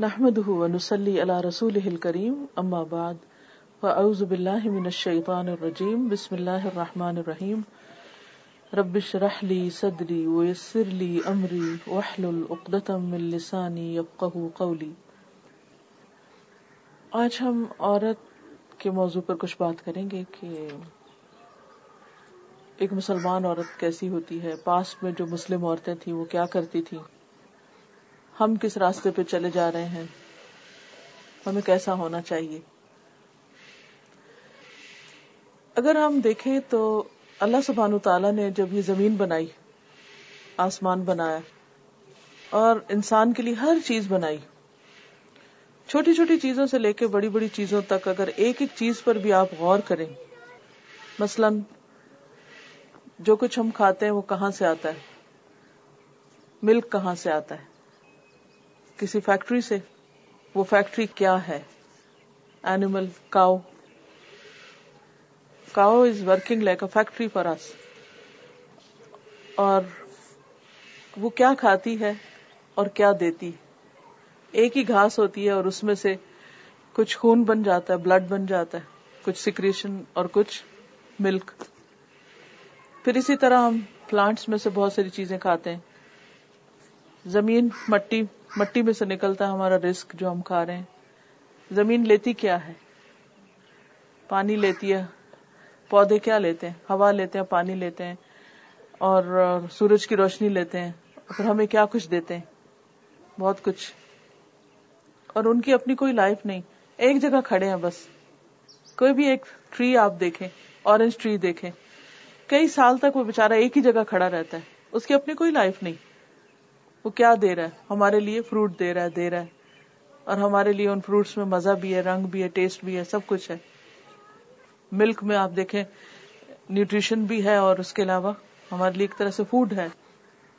نحمده ونسلي على رسوله الكريم اما بعد فاعوذ بالله من الشيطان الرجيم. بسم الله الرحمن الرحيم. رب اشرح لي صدري ويسر لي امري واحلل عقدة من لساني يفقهوا قولي. آج ہم عورت کے موضوع پر کچھ بات کریں گے کہ ایک مسلمان عورت کیسی ہوتی ہے پاسٹ میں جو مسلم عورتیں تھیں وہ کیا کرتی تھی ہم کس راستے پہ چلے جا رہے ہیں؟ ہمیں کیسا ہونا چاہیے؟ اگر ہم دیکھیں تو اللہ سبحان تعالیٰ نے جب یہ زمین بنائی، آسمان بنایا، اور انسان کے لیے ہر چیز بنائی، چھوٹی چھوٹی چیزوں سے لے کے بڑی بڑی چیزوں تک اگر ایک ایک چیز پر بھی آپ غور کریں، مثلا جو کچھ ہم کھاتے ہیں وہ کہاں سے آتا ہے؟ ملک کہاں سے آتا ہے؟ کسی فیکٹری سے، وہ فیکٹری کیا ہے؟ Animal cow cow is working like a factory for us اور وہ کیا کھاتی ہے اور کیا دیتی؟ ایک ہی گھاس ہوتی ہے اور اس میں سے کچھ خون بن جاتا ہے بلڈ بن جاتا ہے، کچھ سیکریشن اور کچھ ملک پھر اسی طرح ہم پلانٹس میں سے بہت ساری چیزیں کھاتے ہیں۔ زمین مٹی مٹی میں سے نکلتا ہے ہمارا رسک جو ہم کھا رہے ہیں۔ زمین لیتی کیا ہے؟ پانی لیتی ہے۔ پودے کیا لیتے ہیں؟ ہوا لیتے ہیں، پانی لیتے ہیں۔ اور سورج کی روشنی لیتے ہیں۔ پھر ہمیں کیا کچھ دیتے ہیں؟ بہت کچھ۔ اور ان کی اپنی کوئی لائف نہیں۔ ایک جگہ کھڑے ہیں بس۔ کوئی بھی ایک ٹری آپ دیکھیں اورنج ٹری دیکھیں۔ کئی سال تک وہ بےچارا ایک ہی جگہ کھڑا رہتا ہے۔ اس کی اپنی کوئی لائف نہیں۔ وہ کیا دے رہا ہے؟ ہمارے لیے فروٹ دے رہا ہے، دے رہا ہے۔ اور ہمارے لیے ان فروٹس میں مزہ بھی ہے، رنگ بھی ہے ٹیسٹ بھی ہے، سب کچھ ہے۔ ملک میں آپ دیکھیں نیوٹریشن بھی ہے اور اس کے علاوہ ہمارے لیے ایک طرح سے فوڈ ہے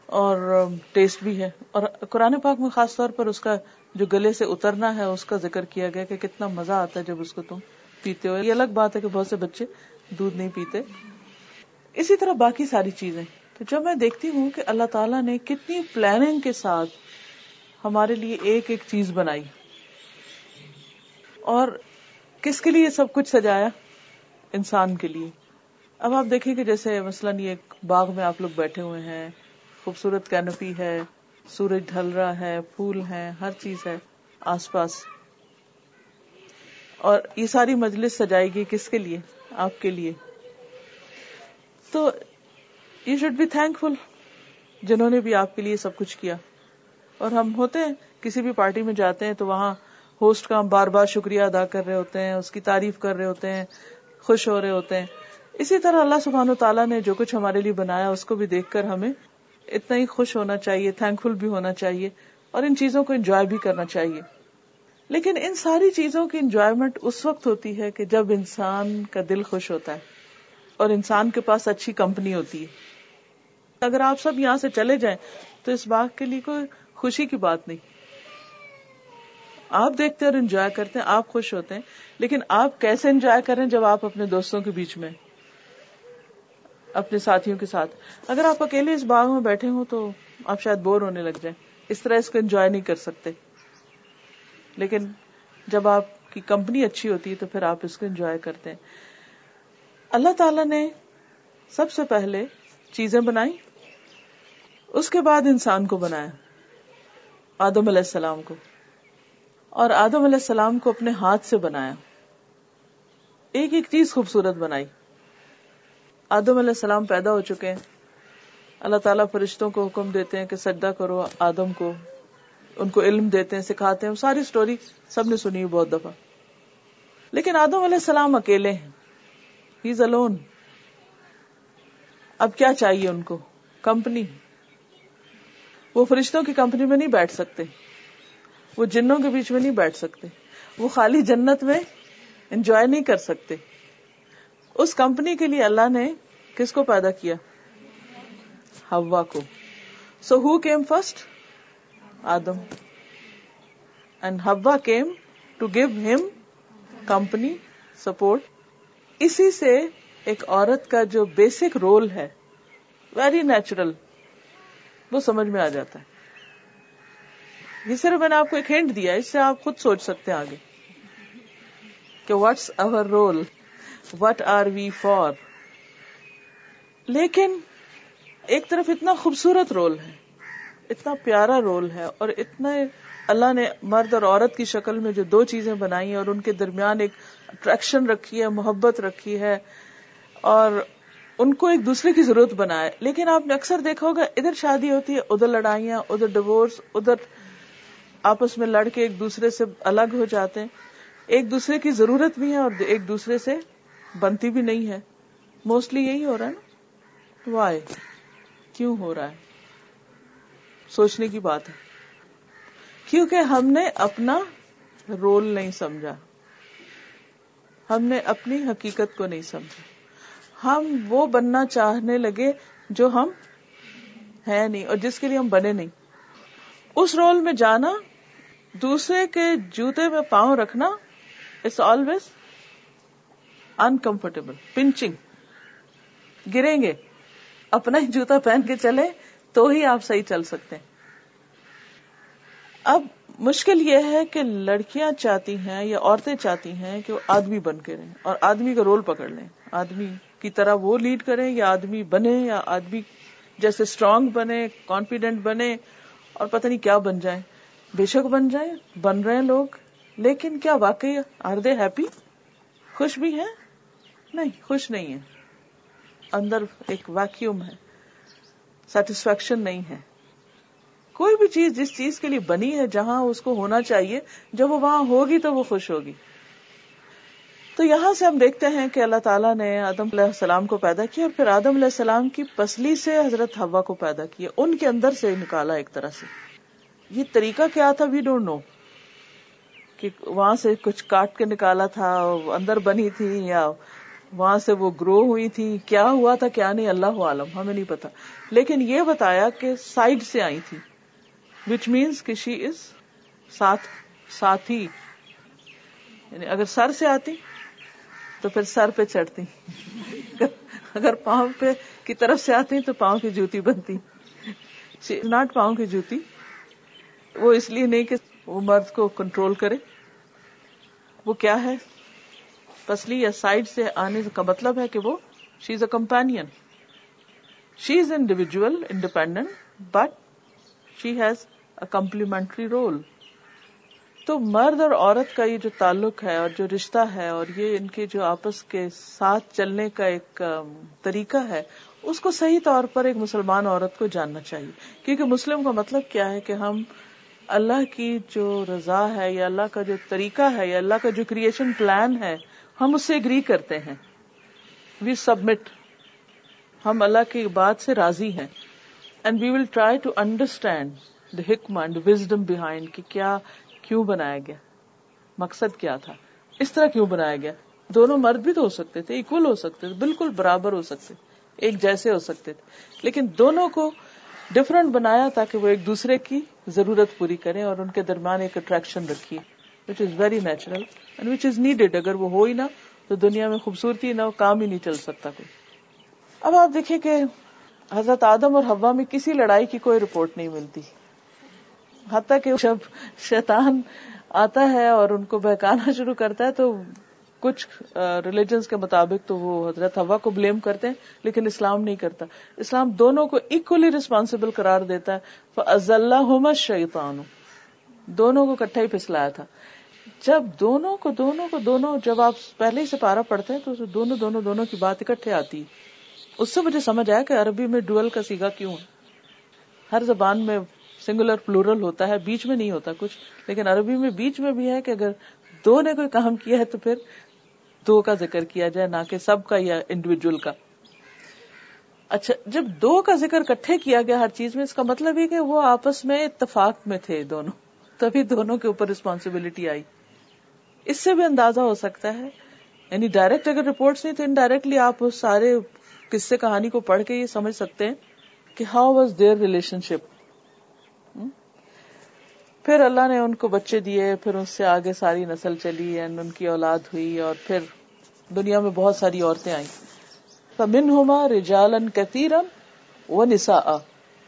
اور um, ٹیسٹ بھی ہے۔ اور قرآن پاک میں خاص طور پر اس کا جو گلے سے اترنا ہے، اس کا ذکر کیا گیا کہ کتنا مزہ آتا ہے جب اس کو تم پیتے ہو۔ یہ الگ بات ہے کہ بہت سے بچے دودھ نہیں پیتے۔ اسی طرح باقی ساری چیزیں۔ تو جب میں دیکھتی ہوں کہ اللہ تعالیٰ نے کتنی پلاننگ کے ساتھ ہمارے لیے ایک ایک چیز بنائی اور کس کے لیے سب کچھ سجایا؟ انسان کے لیے۔ اب آپ دیکھیں کہ جیسے مثلاً یہ ایک باغ میں آپ لوگ بیٹھے ہوئے ہیں، خوبصورت کینوپی ہے، سورج ڈھل رہا ہے، پھول ہے ہر چیز ہے آس پاس۔ اور یہ ساری مجلس سجائے گی کس کے لیے؟ آپ کے لیے۔ تو you should be thankful جنہوں نے بھی آپ کے لیے سب کچھ کیا۔ اور ہم ہوتے ہیں، کسی بھی پارٹی میں جاتے ہیں تو وہاں ہوسٹ کا ہم بار بار شکریہ ادا کر رہے ہوتے ہیں، اس کی تعریف کر رہے ہوتے ہیں، خوش ہو رہے ہوتے ہیں۔ اسی طرح اللہ سبحان و تعالیٰ نے جو کچھ ہمارے لیے بنایا، اس کو بھی دیکھ کر ہمیں اتنا ہی خوش ہونا چاہیے تھینک فل بھی ہونا چاہیے، اور ان چیزوں کو انجوائے بھی کرنا چاہیے۔ لیکن ان ساری چیزوں کی انجوائےمنٹ اس وقت ہوتی ہے کہ جب انسان کا دل خوش ہوتا ہے اور انسان کے پاس اچھی کمپنی ہوتی ہے۔ اگر آپ سب یہاں سے چلے جائیں تو اس باغ کے لیے کوئی خوشی کی بات نہیں۔ آپ دیکھتے اور انجوائے کرتے ہیں، آپ خوش ہوتے ہیں۔ لیکن آپ کیسے انجوائے کریں جب آپ اپنے دوستوں کے بیچ میں، اپنے ساتھیوں کے ساتھ؟ اگر آپ اکیلے اس باغ میں بیٹھے ہوں تو آپ شاید بور ہونے لگ جائیں۔ اس طرح اس کو انجوائے نہیں کر سکتے۔ لیکن جب آپ کی کمپنی اچھی ہوتی ہے تو پھر آپ اس کو انجوائے کرتے ہیں۔ اللہ تعالی نے سب سے پہلے چیزیں بنائی۔ اس کے بعد انسان کو بنایا، آدم علیہ السلام کو۔ اور آدم علیہ السلام کو اپنے ہاتھ سے بنایا۔ ایک ایک چیز خوبصورت بنائی۔ آدم علیہ السلام پیدا ہو چکے ہیں۔ اللہ تعالیٰ فرشتوں کو حکم دیتے ہیں کہ سجدہ کرو آدم کو۔ ان کو علم دیتے ہیں، سکھاتے ہیں۔ ساری سٹوری سب نے سنی بہت دفعہ۔ لیکن آدم علیہ السلام اکیلے ہیں۔ ہی الون اب کیا چاہیے ان کو؟ کمپنی وہ فرشتوں کی کمپنی میں نہیں بیٹھ سکتے۔ وہ جنوں کے بیچ میں نہیں بیٹھ سکتے۔ وہ خالی جنت میں انجوائے نہیں کر سکتے۔ اس کمپنی کے لیے اللہ نے کس کو پیدا کیا؟ ہوا کو۔ So who came first Adam. And Hawwa came to give him company support اسی سے ایک عورت کا جو بیسک رول ہے ویری نیچرل وہ سمجھ میں آ جاتا ہے۔ یہ صرف میں نے آپ کو ایک ہینٹ دیا اس سے آپ خود سوچ سکتے ہیں آگے۔ کہ what's our role what are we for لیکن ایک طرف اتنا خوبصورت رول ہے، اتنا پیارا رول ہے اور اتنا اللہ نے مرد اور عورت کی شکل میں جو دو چیزیں بنائی ہیں اور ان کے درمیان ایک اٹریکشن رکھی ہے، محبت رکھی ہے اور ان کو ایک دوسرے کی ضرورت بنائے۔ لیکن آپ نے اکثر دیکھا ہوگا، ادھر شادی ہوتی ہے، ادھر لڑائیاں، ادھر ڈیوس ادھر آپس میں لڑ کے ایک دوسرے سے الگ ہو جاتے ہیں۔ ایک دوسرے کی ضرورت بھی ہے اور ایک دوسرے سے بنتی بھی نہیں ہے۔ موسٹلی یہی ہو رہا ہے نا۔ وائے کیوں ہو رہا ہے؟ سوچنے کی بات ہے۔ کیونکہ ہم نے اپنا رول نہیں سمجھا۔ ہم نے اپنی حقیقت کو نہیں سمجھا۔ ہم وہ بننا چاہنے لگے جو ہم ہے نہیں اور جس کے لیے ہم بنے نہیں۔ اس رول میں جانا، دوسرے کے جوتے میں پاؤں رکھنا اٹس آلویز انکمفرٹیبل پنچنگ۔ گریں گے، اپنا ہی جوتا پہن کے چلے تو ہی آپ صحیح چل سکتے ہیں۔ اب مشکل یہ ہے کہ لڑکیاں چاہتی ہیں یا عورتیں چاہتی ہیں کہ وہ آدمی بن کے رہیں اور آدمی کا رول پکڑ لیں۔ آدمی کی طرح وہ لیڈ کریں، یا آدمی بنے، یا آدمی جیسے اسٹرانگ بنے کانفیڈینٹ بنے، اور پتہ نہیں کیا بن جائیں۔ بے شک بن جائیں، بن رہے ہیں لوگ، لیکن کیا واقعی آر دے ہیپی خوش بھی ہیں؟ نہیں، خوش نہیں ہے اندر ایک ویکیوم ہے۔ سیٹسفیکشن نہیں ہے۔ کوئی بھی چیز جس چیز کے لیے بنی ہے، جہاں اس کو ہونا چاہیے، جب وہ وہاں ہوگی تو وہ خوش ہوگی۔ تو یہاں سے ہم دیکھتے ہیں کہ اللہ تعالیٰ نے آدم علیہ السلام کو پیدا کیا اور پھر آدم علیہ السلام کی پسلی سے حضرت ہوا کو پیدا کیا، ان کے اندر سے نکالا ایک طرح سے۔ یہ طریقہ کیا تھا؟ وی ڈونٹ نو کہ وہاں سے کچھ کاٹ کے نکالا تھا، اندر بنی تھی یا وہاں سے وہ گرو ہوئی تھی، کیا ہوا تھا؟ کیا نہیں؟ اللہ عالم، ہمیں نہیں پتا۔ لیکن یہ بتایا کہ سائڈ سے آئی تھی وچ مینس کہ شی از ساتھ، ساتھی یعنی اگر سر سے آتی تو پھر سر پہ چڑھتی۔ اگر پاؤں پہ کی طرف سے آتی تو پاؤں کی جوتی بنتی۔ ناٹ پاؤں کی جوتی۔ وہ اس لیے نہیں کہ وہ مرد کو کنٹرول کرے۔ وہ کیا ہے؟ پسلی یا سائڈ سے آنے کا مطلب ہے کہ وہ she is a companion she is individual independent but she has a complementary role to مرد اور عورت کا یہ جو تعلق ہے اور جو رشتہ ہے اور یہ ان کے جو آپس کے ساتھ چلنے کا ایک طریقہ ہے، اس کو صحیح طور پر ایک مسلمان عورت کو جاننا چاہیے۔ کیونکہ مسلم کا مطلب کیا ہے کہ ہم اللہ کی جو رضا ہے یا اللہ کا جو طریقہ ہے یا اللہ کا جو کریشن پلان ہے، ہم اس سے اگری کرتے ہیں۔ وی سبمٹ ہم اللہ کی بات سے راضی ہیں۔ And we will try to understand the ہکم and wisdom behind کہ کیا کیوں بنایا گیا؟ مقصد کیا تھا؟ اس طرح کیوں بنایا گیا؟ دونوں مرد بھی تو ہو سکتے تھے اکول ہو سکتے تھے، بالکل برابر ہو سکتے ایک جیسے ہو سکتے تھے۔ لیکن دونوں کو ڈفرنٹ بنایا تاکہ وہ ایک دوسرے کی ضرورت پوری کریں اور ان کے درمیان ایک اٹریکشن رکھی which is very natural and which is needed اگر وہ ہو ہی نہ، تو دنیا میں خوبصورتی نہ کام ہی نہیں چل سکتا کوئی۔ اب آپ دیکھیں کہ حضرت آدم اور ہوا میں کسی لڑائی کی کوئی رپورٹ نہیں ملتی۔ حتیٰ کہ جب شیطان آتا ہے اور ان کو بہکانا شروع کرتا ہے تو کچھ ریلیجنس کے مطابق تو وہ حضرت ہوا کو بلیم کرتے ہیں، لیکن اسلام نہیں کرتا۔ اسلام دونوں کو اکولی ریسپانسبل قرار دیتا ہے۔ اللہ شیطان دونوں کو کٹھا ہی پھسلایا تھا۔ جب دونوں کو دونوں کو، دونوں، جب آپ پہلے ہی سے پارا پڑتے ہیں تو دونوں دونوں دونوں کی بات اکٹھے آتی۔ اس سے مجھے سمجھ آیا کہ عربی میں ڈوئل کا سیگا کیوں ہے؟ ہر زبان میں سنگولر پلورل ہوتا ہے، بیچ میں نہیں ہوتا کچھ، لیکن عربی میں بیچ میں بھی ہے کہ اگر دو نے کوئی کام کیا ہے تو پھر دو کا ذکر کیا جائے، نہ کہ سب کا یا انڈیویجل کا۔ اچھا جب دو کا ذکر کٹھے کیا گیا ہر چیز میں، اس کا مطلب یہ کہ وہ آپس میں اتفاق میں تھے دونوں، تبھی دونوں کے اوپر ریسپانسبلٹی آئی۔ اس سے بھی اندازہ ہو سکتا ہے یعنی ڈائریکٹ اگر رپورٹس نہیں تو انڈائریکٹلی آپ اس سارے قصے کہانی کو پڑھ کے یہ سمجھ سکتے ہیں کہ how was their relationship پھر اللہ نے ان کو بچے دیے، پھر اس سے آگے ساری نسل چلی اینڈ ان کی اولاد ہوئی، اور پھر دنیا میں بہت ساری عورتیں آئیں۔ من ہوما رجالن کثیرن و نسا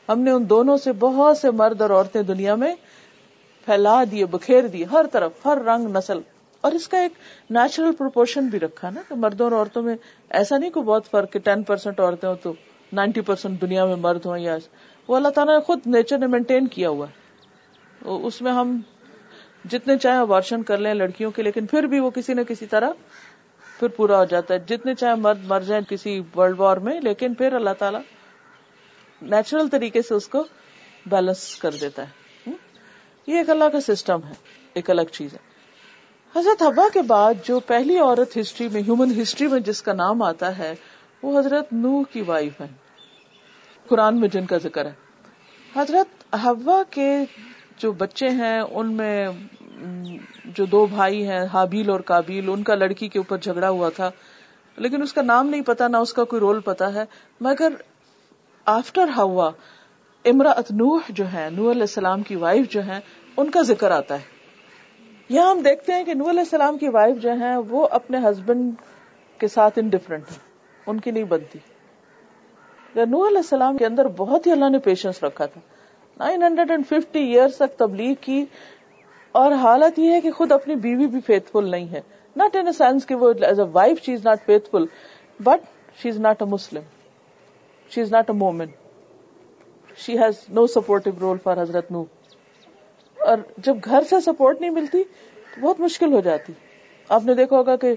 ہم نے ان دونوں سے بہت سے مرد اور عورتیں دنیا میں پھیلا دیے، بکھیر دیے ہر طرف، ہر رنگ نسل۔ اور اس کا ایک نیچرل پروپورشن بھی رکھا نا کہ مردوں اور عورتوں میں ایسا نہیں کوئی بہت فرق کہ ٹین پرسینٹ عورتیں ہوں تو نائنٹی پرسینٹ دنیا میں مرد ہوں یا وہ اللہ تعالیٰ نے خود نیچر نے مینٹین کیا ہوا۔ ہے اس میں ہم جتنے چاہے ابارشن کر لیں لڑکیوں کے، لیکن پھر بھی وہ کسی نہ کسی طرح پھر پورا ہو جاتا ہے۔ جتنے چاہے مرد مر جائیں کسی ورلڈ وار میں، لیکن پھر اللہ تعالیٰ نیچرل طریقے سے اس کو بیلنس کر دیتا ہے۔ یہ ایک اللہ کا سسٹم ہے، ایک الگ چیز ہے۔ حضرت حبا کے بعد جو پہلی عورت ہسٹری میں ہیومن ہسٹری میں جس کا نام آتا ہے، وہ حضرت نوح کی وائف ہے قرآن میں جن کا ذکر ہے۔ حضرت ہوا کے جو بچے ہیں، ان میں جو دو بھائی ہیں، حابیل اور کابیل ان کا لڑکی کے اوپر جھگڑا ہوا تھا، لیکن اس کا نام نہیں پتا، نہ اس کا کوئی رول پتا ہے، مگر آفٹر ہوا امراط نوح جو ہے نور علیہ السلام کی وائف جو ہے ان کا ذکر آتا ہے۔ یہاں ہم دیکھتے ہیں کہ نور علیہ السلام کی وائف جو ہے وہ اپنے ہسبینڈ کے ساتھ انڈیفرنٹ ہے ان کی نہیں بنتی۔ نور علیہ السلام کے اندر بہت ہی اللہ نے پیشنس رکھا تھا۔ Nine hundred and fifty years تک تبلیغ کی اور حالت یہ ہے کہ خود اپنی بیوی بھی فیتھ فل نہیں ہے۔ ناٹ ان سینس کہ وہ as a wife she is not faithful but she is not a Muslim she is not a مومن۔ She has no supportive role for حضرت نو اور جب گھر سے سپورٹ نہیں ملتی تو بہت مشکل ہو جاتی۔ آپ نے دیکھا ہوگا کہ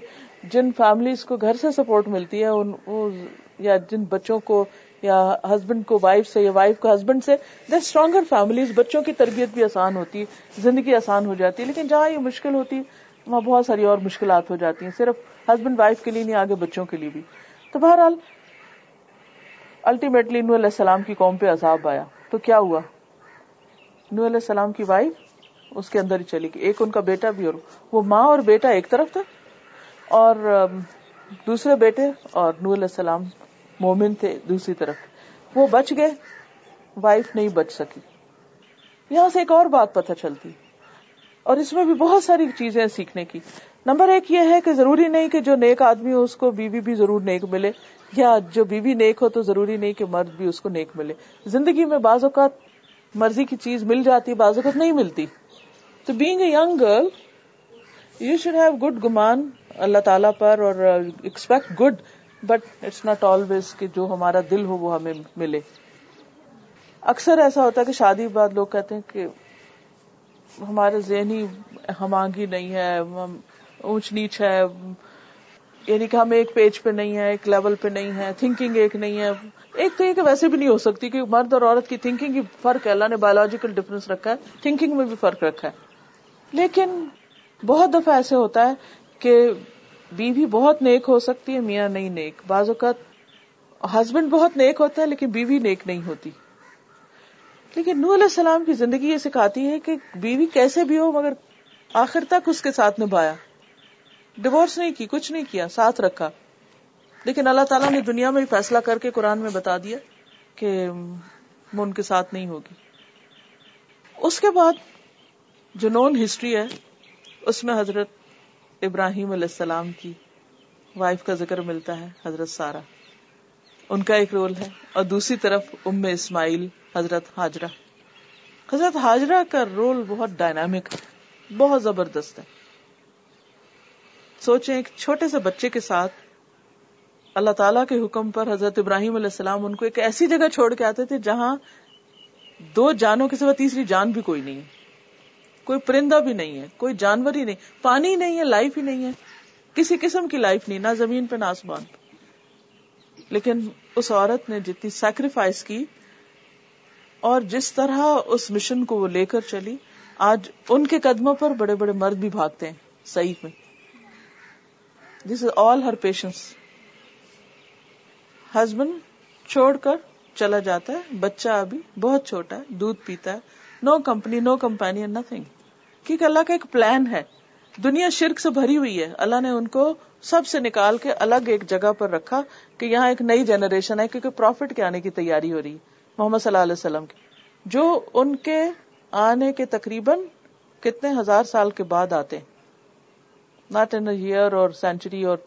جن فیملیز کو گھر سے سپورٹ ملتی ہے، ان یا جن بچوں کو یا ہسبینڈ کو وائف سے یا وائف کو ہسبینڈ سے دے اسٹرانگر فیملیز بچوں کی تربیت بھی آسان ہوتی ہے زندگی آسان ہو جاتی ہے لیکن جہاں یہ مشکل ہوتی، وہاں بہت ساری اور مشکلات ہو جاتی ہیں، صرف ہسبینڈ وائف کے لیے نہیں، آگے بچوں کے لیے بھی۔ تو بہرحال الٹیمیٹلی نو علیہ السلام کی قوم پہ عذاب آیا۔ تو کیا ہوا؟ نو علیہ السلام کی وائف اس کے اندر ہی چلی گئی۔ ایک ان کا بیٹا بھی اور وہ ماں اور بیٹا ایک طرف تھا اور دوسرے بیٹے اور نور علیہ السلام مومن تھے دوسری طرف۔ وہ بچ گئے۔ وائف نہیں بچ سکی۔ یہاں سے ایک اور بات پتہ چلتی۔ اور اس میں بھی بہت ساری چیزیں سیکھنے کی۔ نمبر ایک یہ ہے کہ ضروری نہیں کہ جو نیک آدمی ہو اس کو بیوی بھی ضرور نیک ملے، یا جو بیوی نیک ہو تو ضروری نہیں کہ مرد بھی اس کو نیک ملے۔ زندگی میں بعض اوقات مرضی کی چیز مل جاتی ہے بعض اوقات نہیں ملتی۔ تو being a young girl you should have good گمان اللہ تعالیٰ پر اور expect good but it's not always کہ جو ہمارا دل ہو وہ ہمیں ملے۔ اکثر ایسا ہوتا ہے کہ شادی بعد لوگ کہتے ہیں کہ ہمارے ذہنی ہمانگی نہیں ہے اونچ نیچ ہے یعنی کہ ہم ایک پیج پہ نہیں ہے ایک لیول پہ نہیں ہے تھنکنگ ایک نہیں ہے۔ ایک تو یہ کہ ویسے بھی نہیں ہو سکتی کہ مرد اور عورت کی تھنکنگ کی فرق ہے۔ اللہ نے بایولوجیکل ڈفرنس رکھا ہے تھنکنگ میں بھی فرق رکھا ہے۔ لیکن بہت دفعہ ایسے ہوتا ہے کہ بیوی بہت نیک ہو سکتی ہے، میاں نہیں نیک۔ بعض اوقات ہسبینڈ بہت نیک ہوتا ہے، لیکن بیوی نیک نہیں ہوتی۔ لیکن نور علیہ السلام کی زندگی یہ سکھاتی ہے کہ بیوی کیسے بھی ہو، مگر آخر تک اس کے ساتھ نبھایا۔ ڈیوس نہیں کی، کچھ نہیں کیا، ساتھ رکھا۔ لیکن اللہ تعالیٰ نے دنیا میں فیصلہ کر کے قرآن میں بتا دیا کہ وہ ان کے ساتھ نہیں ہوگی۔ اس کے بعد جو نون ہسٹری ہے، اس میں حضرت ابراہیم علیہ السلام کی وائف کا ذکر ملتا ہے، حضرت سارا ان کا ایک رول ہے۔ اور دوسری طرف ام اسماعیل، حضرت حاجرہ۔ حضرت حاجرہ کا رول بہت ڈائنامک ہے، بہت زبردست ہے۔ سوچیں ایک چھوٹے سے بچے کے ساتھ اللہ تعالیٰ کے حکم پر حضرت ابراہیم علیہ السلام ان کو ایک ایسی جگہ چھوڑ کے آتے تھے جہاں دو جانوں کے سوا تیسری جان بھی کوئی نہیں ہے۔ کوئی پرندہ بھی نہیں ہے، کوئی جانور ہی نہیں، پانی نہیں ہے لائف ہی نہیں ہے۔ کسی قسم کی لائف نہیں، نہ زمین پہ، نہ آسمان پہ۔ لیکن اس عورت نے جتنی سیکریفائس کی اور جس طرح اس مشن کو وہ لے کر چلی، آج ان کے قدموں پر بڑے بڑے مرد بھی بھاگتے ہیں صحیح میں۔ دس از آل ہر پیشنس ہسبینڈ چھوڑ کر چلا جاتا ہے، بچہ ابھی بہت چھوٹا ہے، دودھ پیتا ہے no company no company nothing کیونکہ اللہ کا ایک پلان ہے۔ دنیا شرک سے بھری ہوئی ہے۔ اللہ نے ان کو سب سے نکال کے الگ ایک جگہ پر رکھا کہ یہاں ایک نئی جنریشن ہے، کیونکہ پروفٹ کے آنے کی تیاری ہو رہی ہے محمد صلی اللہ علیہ وسلم کی۔ جو ان کے آنے کے تقریباً کتنے ہزار سال کے بعد آتے ناٹ ان ایئر اور سینچری اور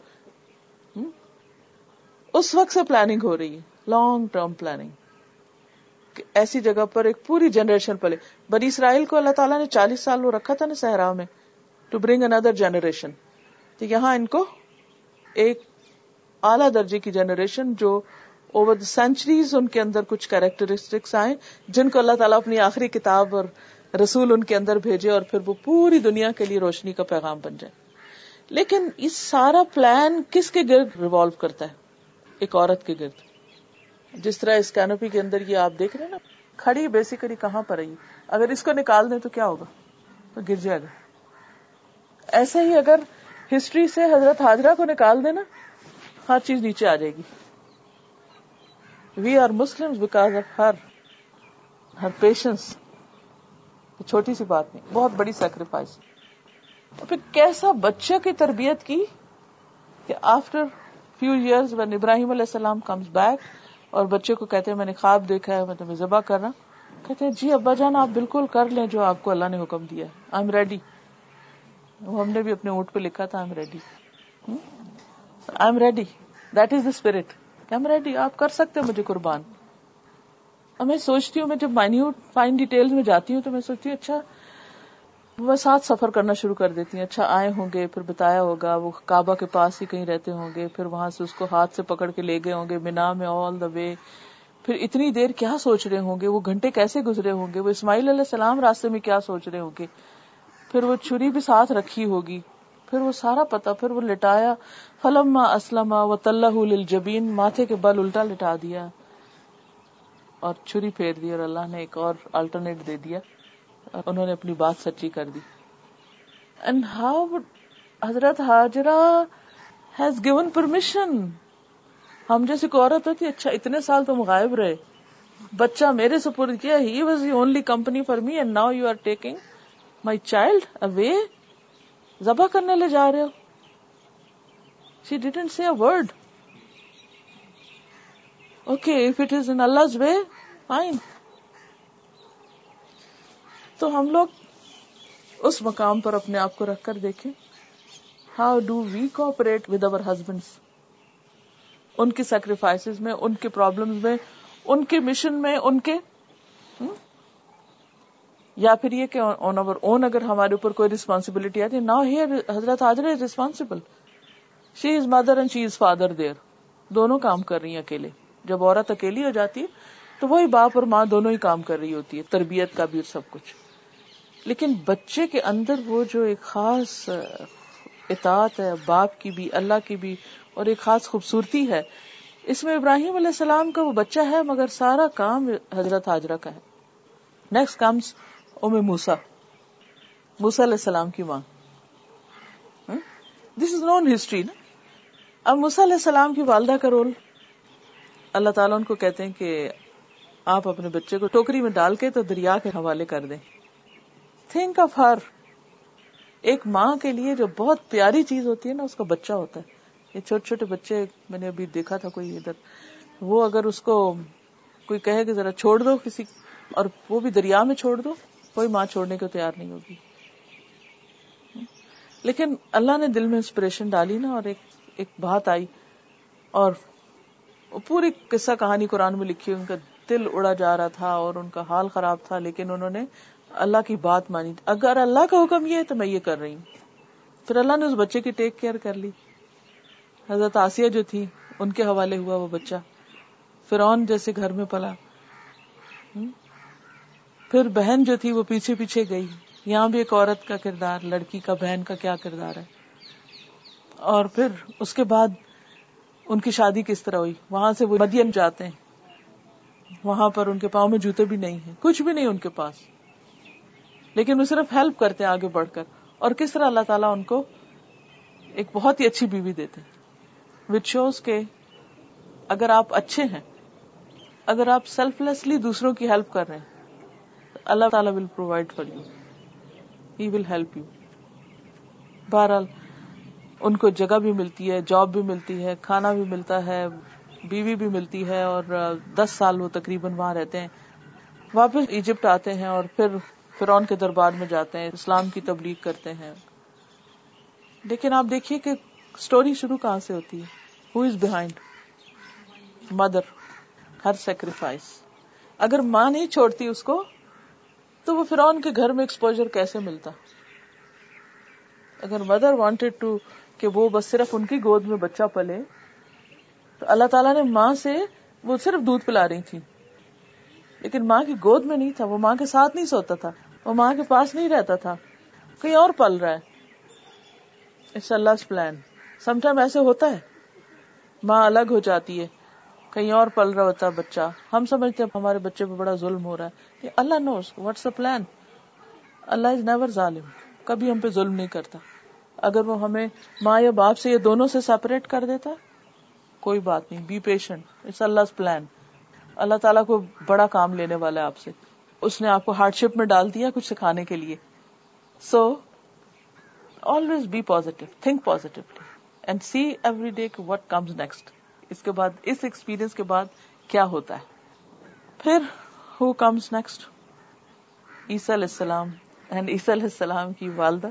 اس وقت سے پلاننگ ہو رہی ہے۔ لانگ ٹرم پلاننگ ایک ایسی جگہ پر ایک پوری جنریشن پلے۔ بنی اسرائیل کو اللہ تعالیٰ نے چالیس سال وہ رکھا تھا نا صحرا میں ٹو برنگ اندر جنریشن تو یہاں ان کو ایک اعلی درجے کی جنریشن جو اوور دا سینچریز ان کے اندر کچھ کیریکٹرسٹکس آئے جن کو اللہ تعالیٰ اپنی آخری کتاب اور رسول ان کے اندر بھیجے اور پھر وہ پوری دنیا کے لیے روشنی کا پیغام بن جائے۔ لیکن یہ سارا پلان کس کے گرد ریوالو کرتا ہے؟ ایک عورت کے گرد۔ جس طرح اس کینوپی کے اندر یہ آپ دیکھ رہے ہیں نا، کھڑی بیسیکلی کہاں پر رہی اگر اس کو نکال دیں تو کیا ہوگا؟ تو گر جائے گا۔ ایسے ہی اگر ہسٹری سے حضرت حاضرہ کو نکال دینا ہر چیز نیچے آ جائے گی۔ We are Muslim because of her her patience چھوٹی سی بات نہیں، بہت بڑی سیکریفائس پھر کیسا بچے کی تربیت کی کہ آفٹر فیو ایئرز وین ابراہیم علیہ السلام کمز بیک اور بچے کو کہتے ہیں، میں نے خواب دیکھا ہے، میں تمہیں ذبح کر رہا کہتے ہیں جی ابا جان، آپ بالکل کر لیں جو آپ کو اللہ نے حکم دیا آئی ایم ریڈی ہم نے بھی اپنے اونٹ پہ لکھا تھا I am ready I am ready that is the spirit I am ready آپ کر سکتے مجھے قربان۔ میں سوچتی ہوں، میں جب مائنیوٹ فائن ڈیٹیل میں جاتی ہوں، تو میں سوچتی ہوں اچھا وہ ساتھ سفر کرنا شروع کر دیتی ہیں۔ اچھا آئے ہوں گے، پھر بتایا ہوگا، وہ کعبہ کے پاس ہی کہیں رہتے ہوں گے، پھر وہاں سے اس کو ہاتھ سے پکڑ کے لے گئے ہوں گے۔ مینا میں آل دا وے پھر اتنی دیر کیا سوچ رہے ہوں گے؟ وہ گھنٹے کیسے گزرے ہوں گے؟ وہ اسماعیل علیہ السلام راستے میں کیا سوچ رہے ہوں گے؟ پھر وہ چھری بھی ساتھ رکھی ہوگی۔ پھر وہ سارا پتا پھر وہ لٹایا۔ فلم اسلم و طلح جبین ماتھے کے بل الٹا لٹا دیا اور چھری پھیر دی اور اللہ نے ایک اور الٹرنیٹ دے دیا۔ انہوں نے اپنی بات سچی کر دی۔ اینڈ ہاؤ حضرت حاجرہ ہیز گیون پرمیشن ہم جیسی کو عورت ہوتی اچھا اتنے سال تم غائب رہے۔ بچہ میرے سپرد کیا he was the only company for me and now you are taking my child away ذبح کرنے لے جا رہے ہو۔ She didn't see a word okay if it is in Allah way fine تو ہم لوگ اس مقام پر اپنے آپ کو رکھ کر دیکھیں۔ How do we cooperate with our husband ان کی سیکریفائس میں، ان کے پرابلم میں، ان کے مشن میں، ان کے یا پھر یہ کہ آن اوور اون اگر ہمارے اوپر کوئی ریسپانسبلٹی آتی ہے نا ہیئر حضرت حاضر is responsible she is mother and she is father there دونوں کام کر رہی ہیں اکیلے۔ جب عورت اکیلی ہو جاتی ہے، تو وہی باپ اور ماں دونوں ہی کام کر رہی ہوتی ہے، تربیت کا بھی اور سب کچھ۔ لیکن بچے کے اندر وہ جو ایک خاص اطاعت ہے، باپ کی بھی، اللہ کی بھی، اور ایک خاص خوبصورتی ہے، اس میں ابراہیم علیہ السلام کا وہ بچہ ہے، مگر سارا کام حضرت حاجرہ کا ہے۔ نیکسٹ کمس ام موسا موسا علیہ السلام کی ماں۔ دس از نون ہسٹری نا؟ اب موسا علیہ السلام کی والدہ کا رول۔ اللہ تعالیٰ ان کو کہتے ہیں کہ آپ اپنے بچے کو ٹوکری میں ڈال کے تو دریا کے حوالے کر دیں۔ Think of her. ایک ماں کے لیے جو بہت پیاری چیز ہوتی ہے نا، اس کا بچہ ہوتا ہے۔ یہ چھوٹے چھوٹے بچے، میں نے ابھی دیکھا تھا کوئی ادھر۔ وہ اگر اس کو کوئی کہے کہ ذرا چھوڑ دو کسی، اور وہ بھی دریا میں چھوڑ دو، کوئی ماں چھوڑنے کو تیار نہیں ہوگی۔ لیکن اللہ نے دل میں انسپریشن ڈالی نا، اور ایک ایک بات آئی۔ اور پوری قصہ کہانی قرآن میں لکھی، ان کا دل اڑا جا رہا تھا اور ان کا حال خراب تھا، لیکن انہوں نے اللہ کی بات مانی اگر اللہ کا حکم یہ ہے تو میں یہ کر رہی ہوں۔ پھر اللہ نے اس بچے کی ٹیک کیئر کر لی۔ حضرت آسیہ جو تھی، ان کے حوالے ہوا وہ بچہ۔ فرون جیسے گھر میں پلا۔ پھر بہن جو تھی وہ پیچھے پیچھے گئی۔ یہاں بھی ایک عورت کا کردار، لڑکی کا، بہن کا کیا کردار ہے۔ اور پھر اس کے بعد ان کی شادی کس طرح ہوئی؟ وہاں سے وہ مدین جاتے ہیں۔ وہاں پر ان کے پاؤں میں جوتے بھی نہیں ہیں۔ کچھ بھی نہیں ان کے پاس۔ لیکن وہ صرف ہیلپ کرتے ہیں آگے بڑھ کر۔ اور کس طرح اللہ تعالیٰ ان کو ایک بہت ہی اچھی بیوی دیتے وچ شوز کے اگر آپ اچھے ہیں، اگر آپ سیلف لیسلی دوسروں کی ہیلپ کر رہے ہیں، اللہ تعالیٰ will provide for you he will help you بہرحال، ان کو جگہ بھی ملتی ہے جاب بھی ملتی ہے، کھانا بھی ملتا ہے، بیوی بھی ملتی ہے اور دس سال وہ تقریباً وہاں رہتے ہیں۔ واپس ایجپٹ آتے ہیں اور پھر فرون کے دربار میں جاتے ہیں، اسلام کی تبلیغ کرتے ہیں۔ لیکن آپ دیکھیے کہ اسٹوری شروع کہاں سے ہوتی ہے؟ Who is behind mother her sacrifice اگر ماں نہیں چھوڑتی اس کو، تو وہ فرعون کے گھر میں ایکسپوجر کیسے ملتا؟ اگر مدر وانٹیڈ ٹو کہ وہ بس صرف ان کی گود میں بچہ پلے، تو اللہ تعالیٰ نے ماں سے وہ صرف دودھ پلا رہی تھی لیکن ماں کی گود میں نہیں تھا، وہ ماں کے ساتھ نہیں سوتا تھا۔ وہ ماں کے پاس نہیں رہتا تھا۔ کہیں اور پل رہا ہے۔ اٹس اللہ پلان سم ٹائم ایسے ہوتا ہے۔ ماں الگ ہو جاتی ہے۔ کہیں اور پل رہا ہوتا ہے بچہ۔ ہم سمجھتے ہیں ہمارے بچے پہ بڑا ظلم ہو رہا ہے۔ اللہ نوز واٹس اے پلان اللہ از نیور ظالم۔ کبھی ہم پہ ظلم نہیں کرتا۔ اگر وہ ہمیں ماں یا باپ سے یہ دونوں سے سیپریٹ کر دیتا، کوئی بات نہیں۔ بی پیشنٹ اٹس اللہ پلان اللہ تعالیٰ کو بڑا کام لینے والا ہے آپ سے۔ اس نے آپ کو ہارڈ شپ میں ڈال دیا کچھ سکھانے کے لیے. So always be positive think positively and see every day what comes next اس کے بعد، اس ایکسپیرئنس کے بعد کیا ہوتا ہے. پھر ہو کمز نیکسٹ عیسی علیہ السلام اینڈ عیسی علیہ السلام کی والدہ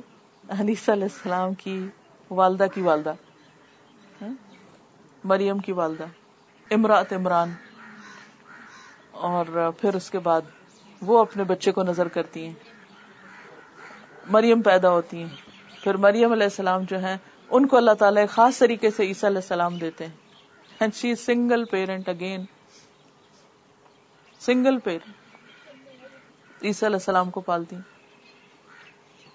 اینڈ عیسی علیہ السلام کی والدہ کی والدہ. ہاں؟ مریم کی والدہ. امراط عمران. اور پھر اس کے بعد وہ اپنے بچے کو نظر کرتی ہیں۔ مریم پیدا ہوتی ہیں۔ پھر مریم علیہ السلام جو ہیں، ان کو اللہ تعالیٰ ایک خاص طریقے سے عیسیٰ علیہ السلام دیتے ہیں۔ And she single parent again single parent عیسیٰ علیہ السلام کو پالتی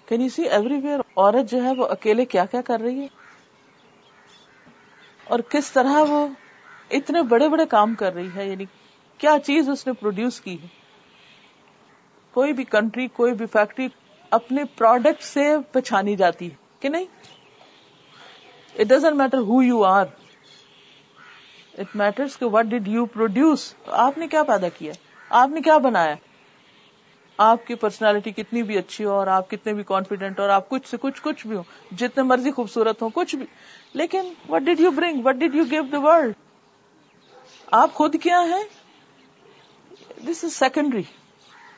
can you see every where عورت جو ہے، وہ اکیلے کیا کیا کر رہی ہے؟ اور کس طرح وہ اتنے بڑے بڑے کام کر رہی ہے؟ یعنی کیا چیز اس نے پروڈیوس کی ہے؟ کوئی بھی کنٹری، کوئی بھی فیکٹری اپنے پروڈکٹ سے پچھانی جاتی ہے، کہ نہیں؟ It doesn't matter who you are it matters what did you produce آپ نے کیا پیدا کیا؟ آپ نے کیا بنایا؟ آپ کی پرسنالٹی کتنی بھی اچھی ہو اور آپ کتنے بھی کانفیڈینٹ اور آپ کچھ سے کچھ کچھ بھی ہو، جتنے مرضی خوبصورت ہو کچھ بھی۔ لیکن what did you bring what did you give the world آپ خود کیا ہے دس از سیکنڈری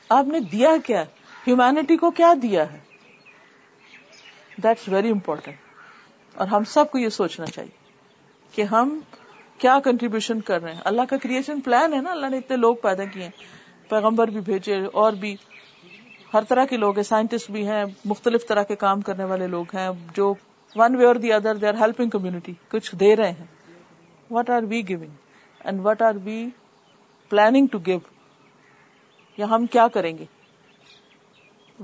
آپ نے دیا کیا؟ ہیومینٹی کو کیا دیا ہے؟ دیٹس ویری امپورٹینٹ اور ہم سب کو یہ سوچنا چاہیے کہ ہم کیا کنٹریبیوشن کر رہے ہیں۔ اللہ کا کریشن پلان ہے نا۔ اللہ نے اتنے لوگ پیدا کیے پیغمبر بھی بھیجے، اور بھی ہر طرح کے لوگ ہیں۔ سائنٹسٹ بھی ہیں، مختلف طرح کے کام کرنے والے لوگ ہیں۔ جو ون وے اور the other they are helping community کچھ دے رہے ہیں۔ What are we giving and what are we planning to give یا ہم کیا کریں گے؟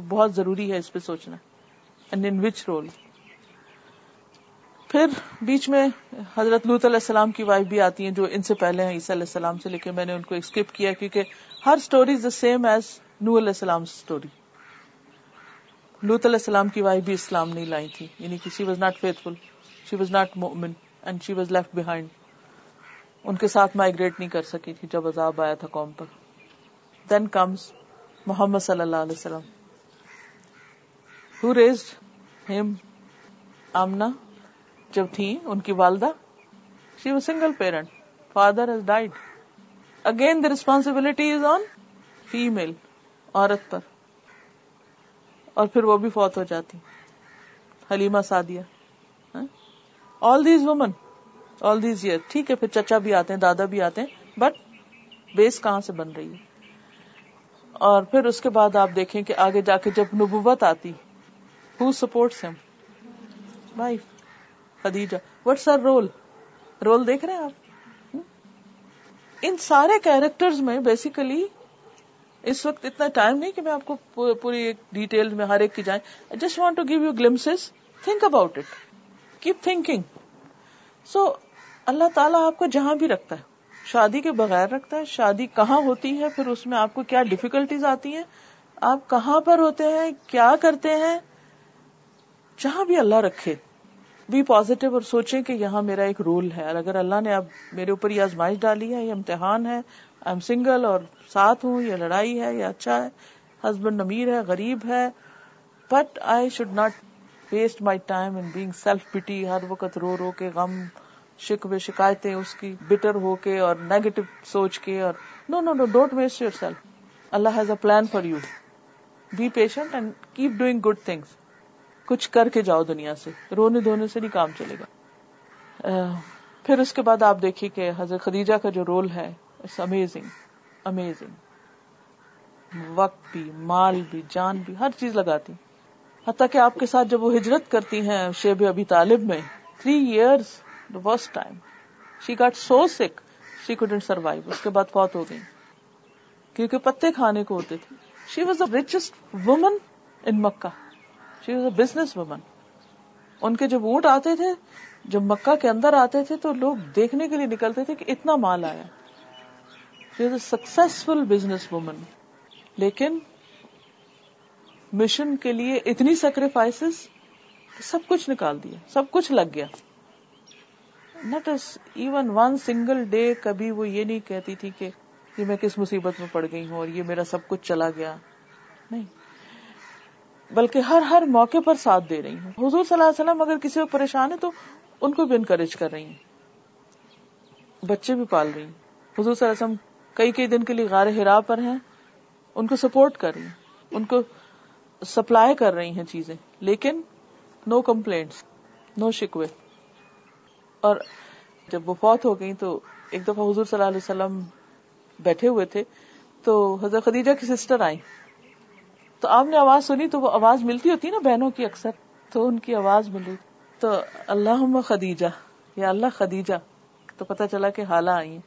بہت ضروری ہے اس پہ سوچنا۔ اینڈ ان وچ رول پھر بیچ میں حضرت لوت علیہ السلام کی وائف بھی آتی ہیں جو ان سے پہلے ہیں، عیسیٰ علیہ السلام سے، لیکن میں نے ان کو اسکپ کیا کیونکہ ہر story is the same as نو علیہ السلام اسٹوری لوت علیہ السلام کی وائف بھی اسلام نہیں لائی تھی یعنی کہ she was not faithful she was not مومن and she was left behind ان کے ساتھ مائگریٹ نہیں کر سکی تھی جب عذاب آیا تھا قوم پر۔ دین کمس محمد صلی اللہ علیہ وسلم ہو ریزڈ ہم آمنا جب تھی ان کی والدہ she was single parent father has died again the responsibility is on female عورت پر اور پھر وہ بھی فوت ہو جاتی حلیما سادیا all these women all these year ٹھیک ہے پھر چچا بھی آتے ہیں دادا بھی آتے ہیں بٹ بیس کہاں سے بن رہی ہے اور پھر اس کے بعد آپ دیکھیں کہ آگے جا کے جب نبوت آتی ہو سپورٹس ہم وائف خدیجہ وٹس آر رول رول دیکھ رہے ہیں آپ؟ ان سارے کیریکٹر میں بیسیکلی اس وقت اتنا ٹائم نہیں کہ میں آپ کو پوری ڈیٹیل میں ہر ایک کی جائیں۔ Just want to give you glimpse think about it keep thinking so اللہ تعالیٰ آپ کو جہاں بھی رکھتا ہے۔ شادی کے بغیر رکھتا ہے، شادی کہاں ہوتی ہے، پھر اس میں آپ کو کیا ڈفیکلٹیز آتی ہیں؟ آپ کہاں پر ہوتے ہیں، کیا کرتے ہیں؟ جہاں بھی اللہ رکھے بی پازیٹو اور سوچے کہ یہاں میرا ایک رول ہے۔ اور اگر اللہ نے اب میرے اوپر یہ آزمائش ڈالی ہے، یہ امتحان ہے آئی ایم سنگل اور ساتھ ہوں، یہ لڑائی ہے، یہ اچھا ہے ہسبینڈ امیر ہے، غریب ہے but I should not waste my time in being self pity ہر وقت رو رو کے غم شکوے شکایتیں اس کی بٹر ہو کے اور نیگیٹو سوچ کے اور no no no don't waste yourself Allah has a plan for you be patient and keep doing good things کچھ کر کے جاؤ دنیا سے. رونے دھونے سے نہیں کام چلے گا. Uh, پھر اس کے بعد آپ دیکھیے کہ حضرت خدیجہ کا جو رول ہے اٹس امیزنگ امیزنگ وقت بھی، مال بھی، جان بھی، ہر چیز لگاتی. حتیٰ کہ آپ کے ساتھ جب وہ ہجرت کرتی ہیں شیب ابھی طالب میں three years first time she got so sick she couldn't survive اس کے بعد فوت ہو گئی کیونکہ پتے کھانے کو ہوتے تھے she was the richest woman in Mecca she was a business woman ان کے جب اونٹ آتے تھے جب مکہ کے اندر آتے تھے تو لوگ دیکھنے کے لیے نکلتے تھے کہ اتنا مال آیا she was a successful business woman لیکن مشن کے لیے اتنی سیکریفائس سب کچھ نکال دیا سب کچھ لگ گیا not even one single day کبھی وہ یہ نہیں کہتی تھی کہ یہ میں کس مصیبت میں پڑ گئی ہوں اور یہ میرا سب کچھ چلا گیا۔ نہیں۔ بلکہ ہر ہر موقع پر ساتھ دے رہی ہوں۔ حضور صلی اللہ علیہ وسلم اگر کسی کو پریشان ہے تو ان کو بھی انکریج کر رہی ہیں۔ بچے بھی پال رہی ہیں۔ حضور صلی اللہ علیہ وسلم کئی کئی دن کے لیے غار ہرا پر ہیں۔ ان کو سپورٹ کر رہی ہیں۔ ان کو سپلائی کر رہی ہیں چیزیں۔ لیکن نو کمپلینٹس نو شکوے۔ اور جب وہ فوت ہو گئی تو ایک دفعہ حضور صلی اللہ علیہ وسلم بیٹھے ہوئے تھے تو حضرت خدیجہ کی سسٹر آئی تو آپ نے آواز سنی تو وہ آواز ملتی ہوتی نا بہنوں کی اکثر، تو ان کی آواز ملی۔ تو اللہ خدیجہ، یا اللہ خدیجہ، تو پتا چلا کہ حالہ آئی ہیں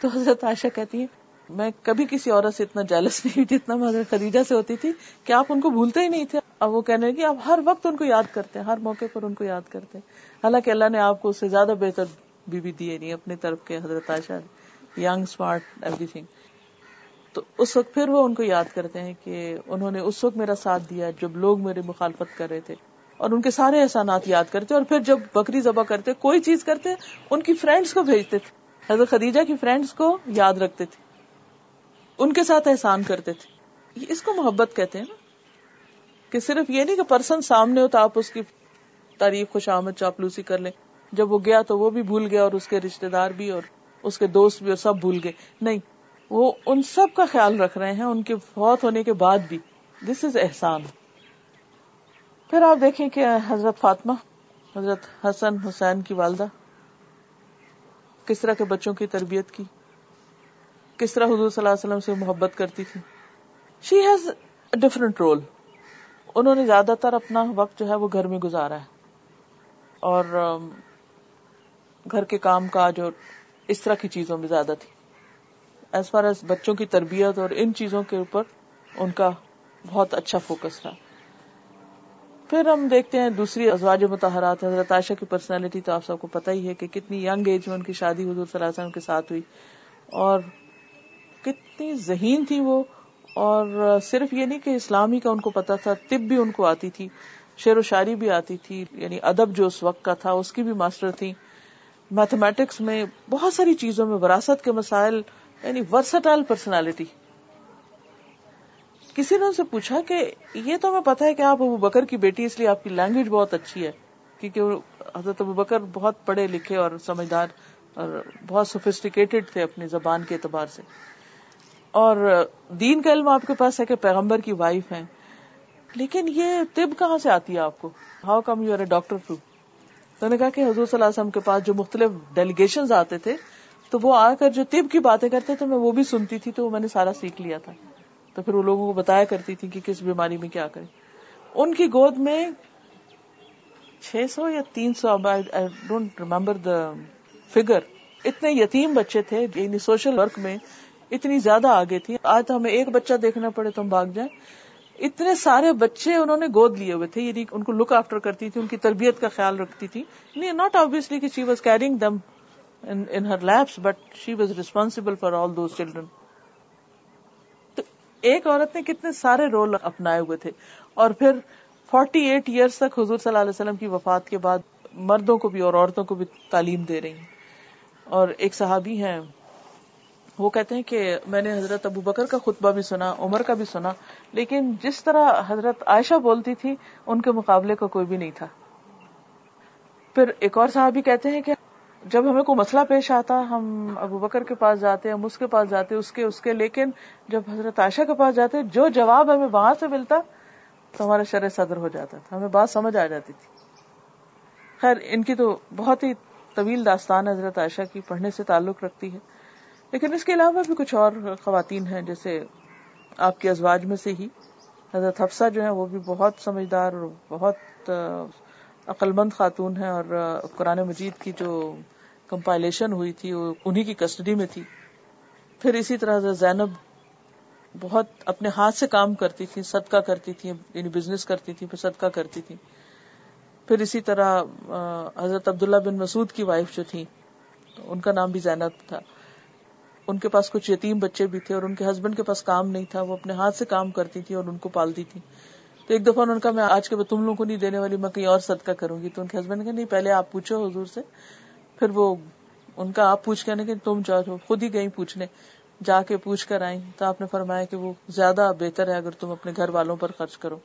تو حضرت عائشہ کہتی ہیں میں کبھی کسی عورت سے اتنا جیلس نہیں ہوئی جتنا حضرت خدیجہ سے ہوتی تھی کہ آپ ان کو بھولتے ہی نہیں تھے۔ اب وہ کہنے لگی، آپ ہر وقت ان کو یاد کرتے ہیں، ہر موقع پر ان کو یاد کرتے ہیں۔ حالانکہ اللہ نے آپ کو اس سے زیادہ بہتر بیوی دیے نہیں یعنی اپنی طرف کے حضرت عائشہ یگ اسمارٹ ایوری تھنگ تو اس وقت پھر وہ ان کو یاد کرتے ہیں کہ انہوں نے اس وقت میرا ساتھ دیا جب لوگ میرے مخالفت کر رہے تھے۔ اور ان کے سارے احسانات یاد کرتے اور پھر جب بکری ذبح کرتے کوئی چیز کرتے ان کی فرینڈس کو بھیجتے تھے۔ حضرت خدیجہ کی فرینڈس کو یاد رکھتے تھے۔ ان کے ساتھ احسان کرتے تھے۔ اس کو محبت کہتے ہیں نا، کہ صرف یہ نہیں کہ پرسن سامنے ہو تو آپ اس کی تعریف خوش آمد چاپلوسی کر لیں۔ جب وہ گیا تو وہ بھی بھول گیا اور اس کے رشتے دار بھی اور اس کے دوست بھی اور سب بھول گئے۔ نہیں، وہ ان سب کا خیال رکھ رہے ہیں، ان کے فوت ہونے کے بعد بھی۔ دس از احسان۔ پھر آپ دیکھیں کہ حضرت فاطمہ، حضرت حسن حسین کی والدہ، کس طرح کے بچوں کی تربیت کی۔ کس طرح حضور صلی اللہ علیہ وسلم سے محبت کرتی تھی؟ شی ہیز ڈفرنٹ رول انہوں نے زیادہ تر اپنا وقت جو ہے وہ گھر میں گزارا ہے۔ اور گھر کے کام کاج اور اس طرح کی چیزوں میں زیادہ تھی۔ ایز فار ایز بچوں کی تربیت اور ان چیزوں کے اوپر ان کا بہت اچھا فوکس تھا۔ پھر ہم دیکھتے ہیں دوسری ازواج متحرات حضرت عائشہ کی پرسنالٹی تو آپ سب کو پتا ہی ہے کہ کتنی ینگ ایج میں ان کی شادی حضور صلی اللہ علیہ وسلم کے ساتھ ہوئی۔ اور کتنی ذہین تھی وہ اور صرف یہ نہیں کہ اسلامی کا ان کو پتا تھا، طب بھی ان کو آتی تھی، شعر و شاعری بھی آتی تھی یعنی ادب جو اس وقت کا تھا، اس کی بھی ماسٹر تھی میتھمیٹکس میں بہت ساری چیزوں میں وراثت کے مسائل یعنی ورسٹائل پرسنالٹی کسی نے ان سے پوچھا کہ یہ تو ہمیں پتا ہے کہ آپ ابو بکر کی بیٹی اس لیے آپ کی لینگویج بہت اچھی ہے۔ کیونکہ حضرت ابو بکر بہت پڑھے لکھے اور سمجھدار اور بہت سوفسٹیکیٹڈ تھے اپنی زبان کے اعتبار سے۔ اور دین کا علم آپ کے پاس ہے کہ پیغمبر کی وائف ہیں۔ لیکن یہ طب کہاں سے آتی ہے آپ کو؟ How come you are a doctor too تو نے کہا کہ حضور صلی اللہ علیہ وسلم کے پاس جو مختلف ڈیلیگیشن آتے تھے، تو وہ آ کر جو طب کی باتیں کرتے تھے، میں وہ بھی سنتی تھی، تو میں نے سارا سیکھ لیا تھا۔ تو پھر وہ لوگوں کو بتایا کرتی تھی کہ کس بیماری میں کیا کرے ان کی گود میں چھ سو یا تین سو ڈونٹ ریمبر دا فگر اتنے یتیم بچے تھے یعنی سوشل ورک میں اتنی زیادہ آگے تھی۔ آج تو ہمیں ایک بچہ دیکھنا پڑے تو ہم بھاگ جائیں۔ اتنے سارے بچے انہوں نے گود لیے ہوئے تھے۔ یعنی ان کو لک آفٹر کرتی تھی، ان کی تربیت کا خیال رکھتی تھی۔ ناٹ آبیسلی کہ she was caring them in her laps but she was responsible for all those children تو ایک عورت نے کتنے سارے رول اپنائے ہوئے تھے۔ اور پھر فورٹی ایٹ ایئرس تک حضور صلی اللہ علیہ وسلم کی وفات کے بعد مردوں کو بھی اور عورتوں کو بھی تعلیم دے رہی ہیں۔ اور ایک صحابی ہیں وہ کہتے ہیں کہ میں نے حضرت ابو بکر کا خطبہ بھی سنا، عمر کا بھی سنا، لیکن جس طرح حضرت عائشہ بولتی تھی، ان کے مقابلے کا کوئی بھی نہیں تھا۔ پھر ایک اور صحابی کہتے ہیں کہ جب ہمیں کوئی مسئلہ پیش آتا، ہم ابو بکر کے پاس جاتے، ہم اس کے پاس جاتے، اس کے اس کے، لیکن جب حضرت عائشہ کے پاس جاتے، جو جواب ہمیں وہاں سے ملتا، تو ہمارا شرح صدر ہو جاتا تھا۔ ہمیں بات سمجھ آ جاتی تھی۔ خیر، ان کی تو بہت ہی طویل داستان حضرت عائشہ کی پڑھنے سے تعلق رکھتی ہے۔ لیکن اس کے علاوہ بھی کچھ اور خواتین ہیں، جیسے آپ کے ازواج میں سے ہی۔ حضرت حفصہ جو ہے وہ بھی بہت سمجھدار اور بہت عقلمند خاتون ہے اور قرآن مجید کی جو کمپائلیشن ہوئی تھی، وہ انہی کی کسٹڈی میں تھی۔ پھر اسی طرح حضرت زینب بہت اپنے ہاتھ سے کام کرتی تھی صدقہ کرتی تھی یعنی بزنس کرتی تھی پھر صدقہ کرتی تھی پھر اسی طرح حضرت عبداللہ بن مسعود کی وائف جو تھی ان کا نام بھی زینب تھا۔ ان کے پاس کچھ یتیم بچے بھی تھے اور ان کے ہسبینڈ کے پاس کام نہیں تھا، وہ اپنے ہاتھ سے کام کرتی تھی اور ان کو پالتی تھی۔ تو ایک دفعہ انہوں نے کہا، میں آج کے بعد تم لوگوں کو نہیں دینے والی، میں کہیں اور صدقہ کروں گی۔ تو ان کے ہسبینڈ نے کہا، نہیں، پہلے آپ پوچھو حضور سے۔ پھر وہ، ان کا آپ پوچھ کے کہ تم جاؤ خود ہی گئی پوچھنے، جا کے پوچھ کر آئی تو آپ نے فرمایا کہ وہ زیادہ بہتر ہے اگر تم اپنے گھر والوں پر خرچ کرو۔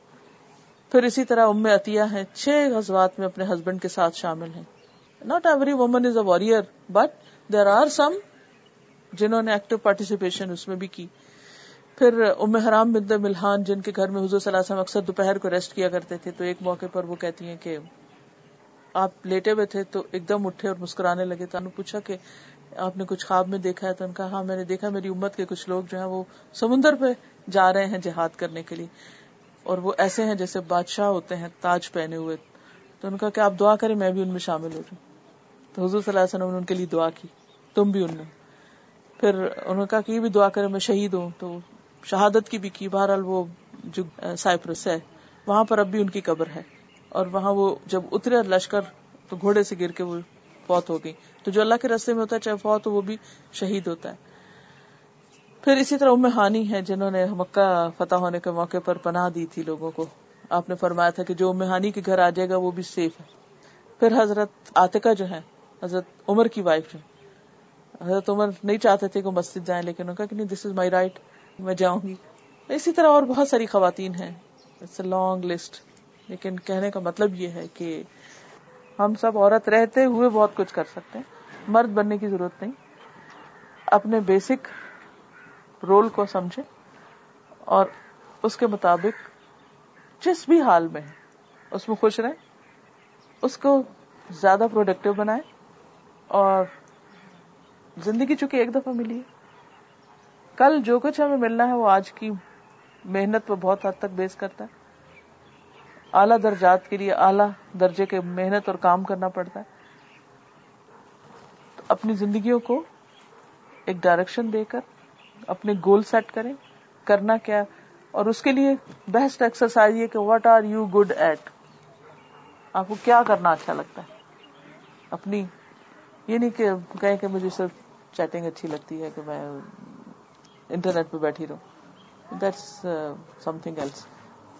پھر اسی طرح ام عطیہ ہے چھ غزوات میں اپنے ہسبینڈ کے ساتھ شامل ہیں۔ Not every woman is a warrior but there are some جنہوں نے ایکٹیو پارٹیسپیشن اس میں بھی کی۔ پھر ام حرام بند ملحان جن کے گھر میں حضور صلی اللہ علیہ وسلم اکثر دوپہر کو ریسٹ کیا کرتے تھے، تو ایک موقع پر وہ کہتی ہیں کہ آپ لیٹے ہوئے تھے تو ایک دم اٹھے اور مسکرانے لگے۔ تو نے پوچھا کہ آپ نے کچھ خواب میں دیکھا ہے؟ تو ان کا ہاں میں نے دیکھا، میری امت کے کچھ لوگ جو ہیں وہ سمندر پہ جا رہے ہیں جہاد کرنے کے لیے۔ اور وہ ایسے ہیں جیسے بادشاہ ہوتے ہیں، تاج پہنے ہوئے۔ تو ان کا کہ آپ دعا کریں، میں بھی ان میں شامل ہو جاؤں۔ تو حضور صلی اللہ علیہ وسلم نے ان کے لیے دعا کی، تم بھی ان میں۔ پھر انہوں نے کہا کہ یہ بھی دعا کرے میں شہید ہوں۔ تو شہادت کی بھی کی۔ بہرحال وہ جو سائپرس ہے، وہاں پر اب بھی ان کی قبر ہے۔ اور وہاں وہ جب اترے لشکر تو گھوڑے سے گر کے وہ فوت ہو گئی تو جو اللہ کے رستے میں ہوتا ہے، چاہے فوت ہو، وہ بھی شہید ہوتا ہے۔ پھر اسی طرح ام ہانی ہے جنہوں نے مکہ فتح ہونے کے موقع پر پناہ دی تھی لوگوں کو۔ آپ نے فرمایا تھا کہ جو ام ہانی کے گھر آ جائے گا، وہ بھی سیف ہے۔ پھر حضرت آتکا جو ہے حضرت عمر کی وائف جو حضرت عمر نہیں چاہتے تھے کہ مسجد جائیں، لیکن انہوں نے کہا کہ نہیں دس از مائی رائٹ میں جاؤں گی اسی طرح اور بہت ساری خواتین ہیں۔ اٹس اے لانگ لسٹ لیکن کہنے کا مطلب یہ ہے کہ ہم سب عورت رہتے ہوئے بہت کچھ کر سکتے ہیں۔ مرد بننے کی ضرورت نہیں۔ اپنے بیسک رول کو سمجھے اور اس کے مطابق جس بھی حال میں اس میں خوش رہیں، اس کو زیادہ پروڈکٹیو بنائے اور زندگی چونکہ ایک دفعہ ملی ہے۔ کل جو کچھ ہمیں ملنا ہے وہ آج کی محنت پہ بہت حد تک بیس کرتا ہے۔ اعلیٰ درجات کے لیے اعلیٰ درجے کے محنت اور کام کرنا پڑتا ہے۔ تو اپنی زندگیوں کو ایک ڈائریکشن دے کر اپنے گول سیٹ کریں، کرنا کیا، اور اس کے لیے بیسٹ ایکسرسائز یہ کہ what are you good at آپ کو کیا کرنا اچھا لگتا ہے؟ اپنی، یہ نہیں کہ کہیں کہ مجھے صرف چیٹنگ اچھی لگتی ہے کہ میں انٹرنیٹ پہ بیٹھی رہوں۔ دیٹس سم تھنگ ایلس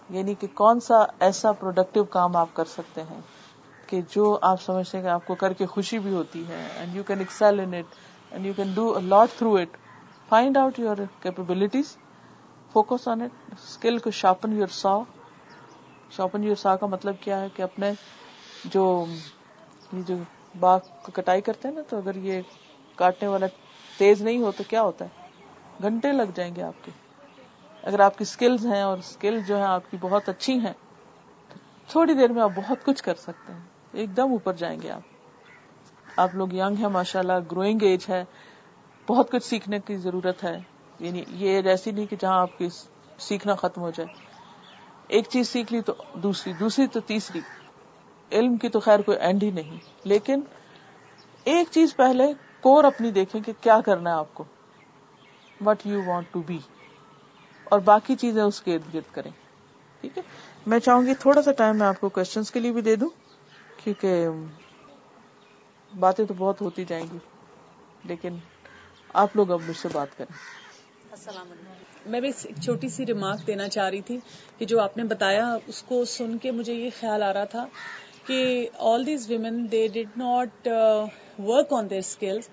یعنی کہ کون سا ایسا پروڈکٹیو کام آپ کر سکتے ہیں کہ جو آپ سمجھتے ہیں کہ آپ کو کر کے خوشی بھی ہوتی ہے and you can excel in it and you can do lot through it find out your capabilities focus on it skill کو sharpen your saw sharpen your saw کا مطلب کیا ہے کہ اپنے جو یہ جو باغ کو کٹائی کرتے ہیں نا تو اگر یہ کاٹنے والا تیز نہیں ہو تو کیا ہوتا ہے؟ گھنٹے لگ جائیں گے آپ کے۔ اگر آپ کی اسکلز ہیں اور اسکل جو ہے آپ کی بہت اچھی ہیں تھوڑی دیر میں آپ بہت کچھ کر سکتے ہیں۔ ایک دم اوپر جائیں گے آپ۔ آپ لوگ یگ ہیں ماشاء اللہ گروئنگ ایج ہے۔ بہت کچھ سیکھنے کی ضرورت ہے۔ یعنی یہ ایج ایسی نہیں کہ جہاں آپ کی سیکھنا ختم ہو جائے۔ ایک چیز سیکھ لی تو دوسری دوسری تو تیسری۔ علم کی تو خیر کوئی اینڈ ہی نہیں۔ لیکن ایک چیز پہلے کور اپنی دیکھیں کہ کیا کرنا ہے آپ کو. What you want to be اور باقی چیزیں اس کے ارد گرد کریں. ٹھیک ہے؟ میں چاہوں گی تھوڑا سا ٹائم میں آپ کو کوشچن کے لیے بھی دے دوں. کیونکہ باتیں تو بہت ہوتی جائیں گی. لیکن آپ لوگ اب مجھ سے بات کریں. السلام علیکم. میں بھی ایک چھوٹی سی ریمارک دینا چاہ رہی تھی کہ جو آپ نے بتایا اس کو سن کے مجھے یہ خیال آ رہا تھا کہ all these women they did not work on their skills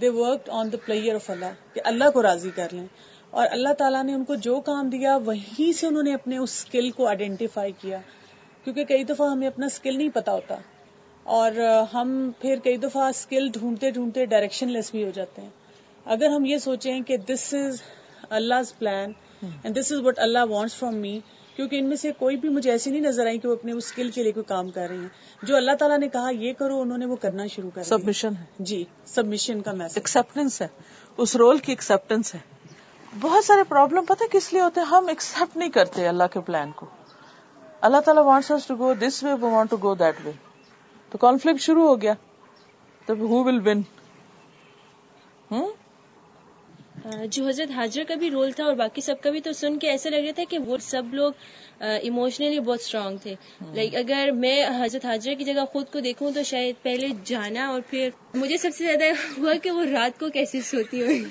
they work on the prayer of اللہ کہ اللہ کو راضی کر لیں۔ اور اللہ تعالیٰ نے ان کو جو کام دیا، وہیں سے انہوں نے اپنے اس اسکل کو آئیڈینٹیفائی کیا۔ کیونکہ کئی دفعہ ہمیں اپنا اسکل نہیں پتا ہوتا۔ اور ہم پھر کئی دفعہ اسکل ڈھونڈتے ڈھونڈتے ڈائریکشن لیس بھی ہو جاتے ہیں۔ اگر ہم یہ سوچیں کہ this is Allah plan and this is what Allah wants from me کیونکہ ان میں سے کوئی بھی مجھے ایسی نہیں نظر آئی کہ وہ اپنے اس اسکل کے لیے کوئی کام کر رہی ہیں۔ جو اللہ تعالیٰ نے کہا یہ کرو انہوں نے وہ کرنا شروع کر سبمشن ہے۔ جی سبمشن کا میسج ایکسپٹینس ہے۔ اس رول کی ایکسپٹینس ہے۔ بہت سارے پرابلم پتہ کس لیے ہوتے ہیں؟ ہم ایکسپٹ نہیں کرتے اللہ کے پلان کو۔ اللہ تعالیٰ wants to go this way we want to go that way تو کانفلکٹ شروع ہو گیا۔ تو ہو ول ون جو حضرت حاضر کا بھی رول تھا اور باقی سب کا بھی تو سن کے ایسا لگ رہا تھا کہ وہ سب لوگ ایموشنلی بہت اسٹرانگ تھے۔ لائک اگر میں حضرت حاضر کی جگہ خود کو دیکھوں تو شاید پہلے جانا اور پھر مجھے سب سے زیادہ ہوا کہ وہ رات کو کیسے سوتی ہوئی۔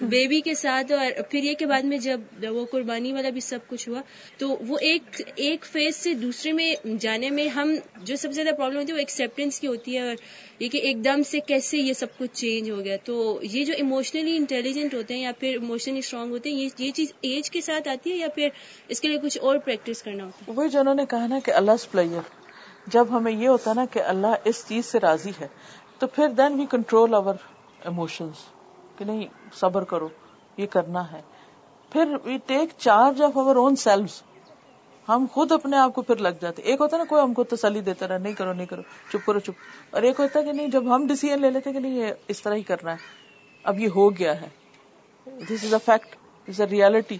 بیبی کے ساتھ اور پھر یہ کے بعد میں جب وہ قربانی والا بھی سب کچھ ہوا، تو وہ ایک ایک فیز سے دوسرے میں جانے میں ہم جو سب سے زیادہ پرابلم ہوتی ہے وہ ایکسپٹینس کی ہوتی ہے اور یہ کہ ایک دم سے کیسے یہ سب کچھ چینج ہو گیا۔ تو یہ جو ایموشنلی انٹیلیجنٹ ہوتے ہیں یا پھر ایموشنلی اسٹرانگ ہوتے ہیں، یہ چیز ایج کے ساتھ آتی ہے یا پھر اس کے لیے کچھ اور پریکٹس کرنا ہوتا ہے؟ وہی جو نے کہا نا کہ اللہ پلیئر جب ہمیں یہ ہوتا نا کہ اللہ اس چیز سے راضی ہے، تو پھر then we control over emotions کہ نہیں، صبر کرو، یہ کرنا ہے۔ پھر we take charge of over own self ہم خود اپنے آپ کو پھر لگ جاتے۔ ایک ہوتا ہے نا، کوئی ہم کو تسلی دیتا رہا، نہیں کرو نہیں کرو، چپ کرو، چپ۔ اور ایک ہوتا ہے کہ نہیں، جب ہم ڈیسیزن لے لیتے کہ نہیں، یہ اس طرح ہی کرنا ہے۔ اب یہ ہو گیا ہے۔ دس از a fact this a reality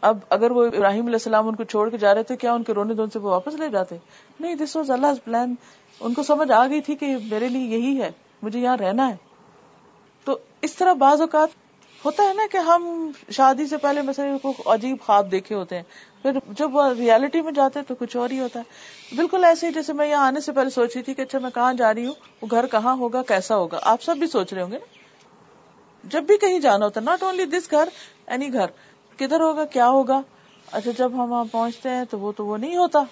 اب اگر وہ ابراہیم علیہ السلام ان کو چھوڑ کے جا رہے تھے، کیا ان کے رونے دون سے وہ واپس لے جاتے؟ نہیں دس واز اللہ پلان ان کو سمجھ آ گئی تھی کہ میرے لیے یہی ہے، مجھے یہاں رہنا ہے۔ اس طرح بعض اوقات ہوتا ہے نا کہ ہم شادی سے پہلے کو عجیب خواب دیکھے ہوتے ہیں، پھر جب وہ ریالٹی میں جاتے ہیں تو کچھ اور ہی ہوتا ہے۔ بالکل ایسے ہی جیسے میں یہاں آنے سے پہلے سوچ رہی تھی کہ اچھا میں کہاں جا رہی ہوں، وہ گھر کہاں ہوگا، کیسا ہوگا؟ آپ سب بھی سوچ رہے ہوں گے نا۔ جب بھی کہیں جانا ہوتا ناٹ اونلی دس گھر اینی گھر۔ کدھر ہوگا، کیا ہوگا؟ اچھا جب ہم وہاں پہنچتے ہیں تو وہ تو وہ نہیں ہوتا۔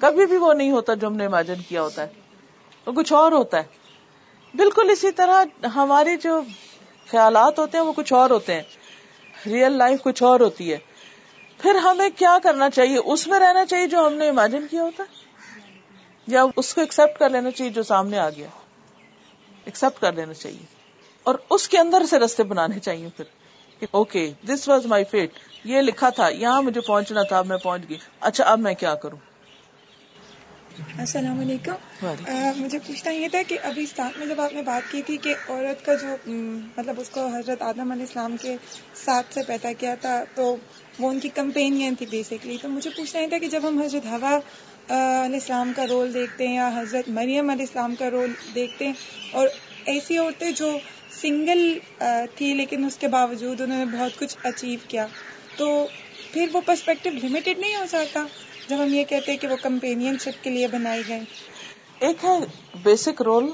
کبھی بھی وہ نہیں ہوتا جو ہم نے امیجن کیا ہوتا ہے۔ وہ کچھ اور ہوتا ہے۔ بالکل اسی طرح ہماری جو خیالات ہوتے ہیں وہ کچھ اور ہوتے ہیں۔ ریئل لائف کچھ اور ہوتی ہے۔ پھر ہمیں کیا کرنا چاہیے؟ اس میں رہنا چاہیے جو ہم نے امیجن کیا ہوتا ہے؟ یا اس کو ایکسپٹ کر لینا چاہیے جو سامنے آ گیا۔ ایکسپٹ کر لینا چاہیے۔ اور اس کے اندر سے رستے بنانے چاہیے پھر okay this was my fate یہ لکھا تھا، یہاں مجھے پہنچنا تھا، اب میں پہنچ گئی۔ اچھا اب میں کیا کروں؟ السلام علیکم۔ مجھے پوچھنا یہ تھا کہ ابھی اسٹارٹ میں جب آپ نے بات کی تھی کہ عورت کا جو مطلب اس کو حضرت آدم علیہ السلام کے ساتھ سے پیدا کیا تھا تو وہ ان کی کمپینین تھی بیسکلی تو مجھے پوچھنا یہ تھا کہ جب ہم حضرت ہوا علیہ السلام کا رول دیکھتے ہیں یا حضرت مریم علیہ السلام کا رول دیکھتے ہیں اور ایسی عورتیں جو سنگل تھی لیکن اس کے باوجود انہوں نے بہت کچھ اچیو کیا تو پھر وہ پرسپیکٹو لمیٹڈ نہیں ہو سکتا جب ہم یہ کہتے ہیں کہ وہ کمپینین شپ کے لیے بنائی گئے ایک ہے بیسک رول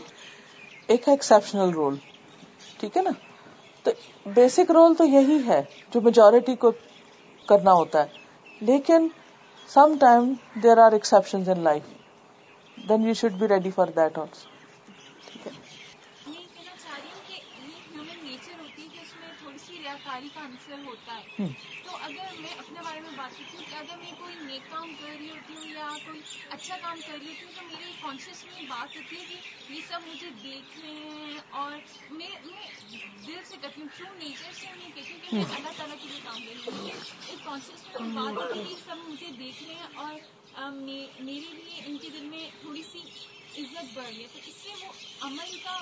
ایک ہے ایکسپشنل رول ٹھیک ہے نا؟ تو بیسک رول تو یہی ہے جو میجورٹی کو کرنا ہوتا ہے۔ لیکن sometime there are exception in life then you should be ready for that also تو اگر میں اپنے بارے میں بات کرتی ہوں کہ اگر میں کوئی نیک کام کر رہی ہوتی ہوں یا کوئی اچھا کام کر رہی ہوتی ہوں تو میری کانشیس میں بات ہوتی ہے کہ یہ سب مجھے دیکھ رہے ہیں اور میں دل سے کرتی ہوں کیوں نیچر سے نہیں کہتی کہ میں اللہ تعالیٰ کے لیے کام کر رہی ہوں۔ ایک کانشیس میں بات ہوتی ہے کہ سب مجھے دیکھ رہے ہیں اور میرے لیے ان کے دل میں تھوڑی سی عزت بڑھ رہی ہے۔ تو اس سے وہ عمل کا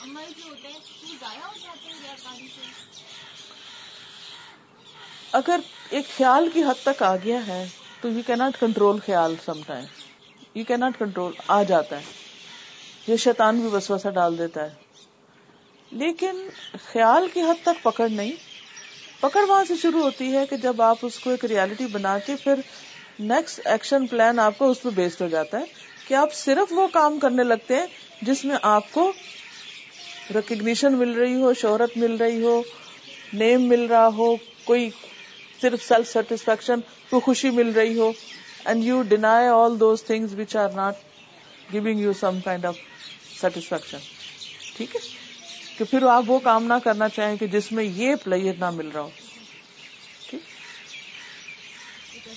عمل جو ہوتا ہے وہ ضائع ہو جاتا ہے ریاکاری سے۔ اگر ایک خیال کی حد تک آ گیا ہے، تو یو کی ناٹ کنٹرول خیال sometime you can not control آ جاتا ہے۔ یہ شیطان بھی وسوسہ ڈال دیتا ہے۔ لیکن خیال کی حد تک پکڑ نہیں۔ پکڑ وہاں سے شروع ہوتی ہے کہ جب آپ اس کو ایک ریالٹی بنا کے پھر نیکسٹ ایکشن پلان آپ کو اس پہ بیسڈ ہو جاتا ہے کہ آپ صرف وہ کام کرنے لگتے ہیں جس میں آپ کو ریکگنیشن مل رہی ہو، شہرت مل رہی ہو نیم مل رہا ہو، کوئی صرف سیلف سیٹسفیکشن کو خوشی مل رہی ہو. And you deny all those things which are not giving you some kind of satisfaction ٹھیک ہے؟ کہ پھر آپ وہ کام نہ کرنا چاہیں کہ جس میں یہ پلیئر نہ مل رہا ہو.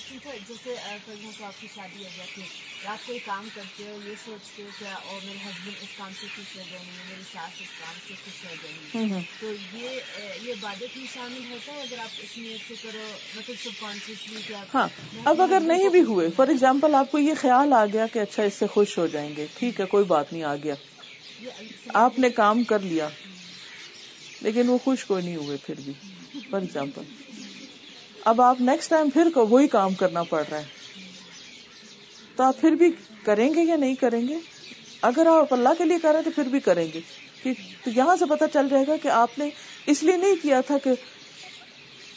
جیسے آپ کی شادی ہو جاتی ہے رات کوئی کام کرتے ہو یہ سوچتے ہو کیا اور میرے ہسبینڈ اس کام سے خوش ہو جائیں گے میری ساس اس کام سے خوش ہو جائیں گے تو یہ یہ عبادت میں شامل ہوتا ہے اگر آپ اس نیت سے کرو مطلب سب کانشیسلی کیا ہاں۔ اب اگر نہیں بھی ہوئے فار ایگزامپل آپ کو یہ خیال آ گیا کہ اچھا اس سے خوش ہو جائیں گے ٹھیک ہے کوئی بات نہیں آ گیا۔ آپ نے کام کر لیا لیکن وہ خوش کوئی نہیں ہوئے پھر بھی فار ایگزامپل اب آپ نیکسٹ ٹائم پھر وہی کام کرنا پڑ رہا ہے۔ تو آپ پھر بھی کریں گے یا نہیں کریں گے؟ اگر آپ اللہ کے لیے کریں تو پھر بھی کریں گے۔ تو یہاں سے پتا چل جائے گا کہ آپ نے اس لیے نہیں کیا تھا کہ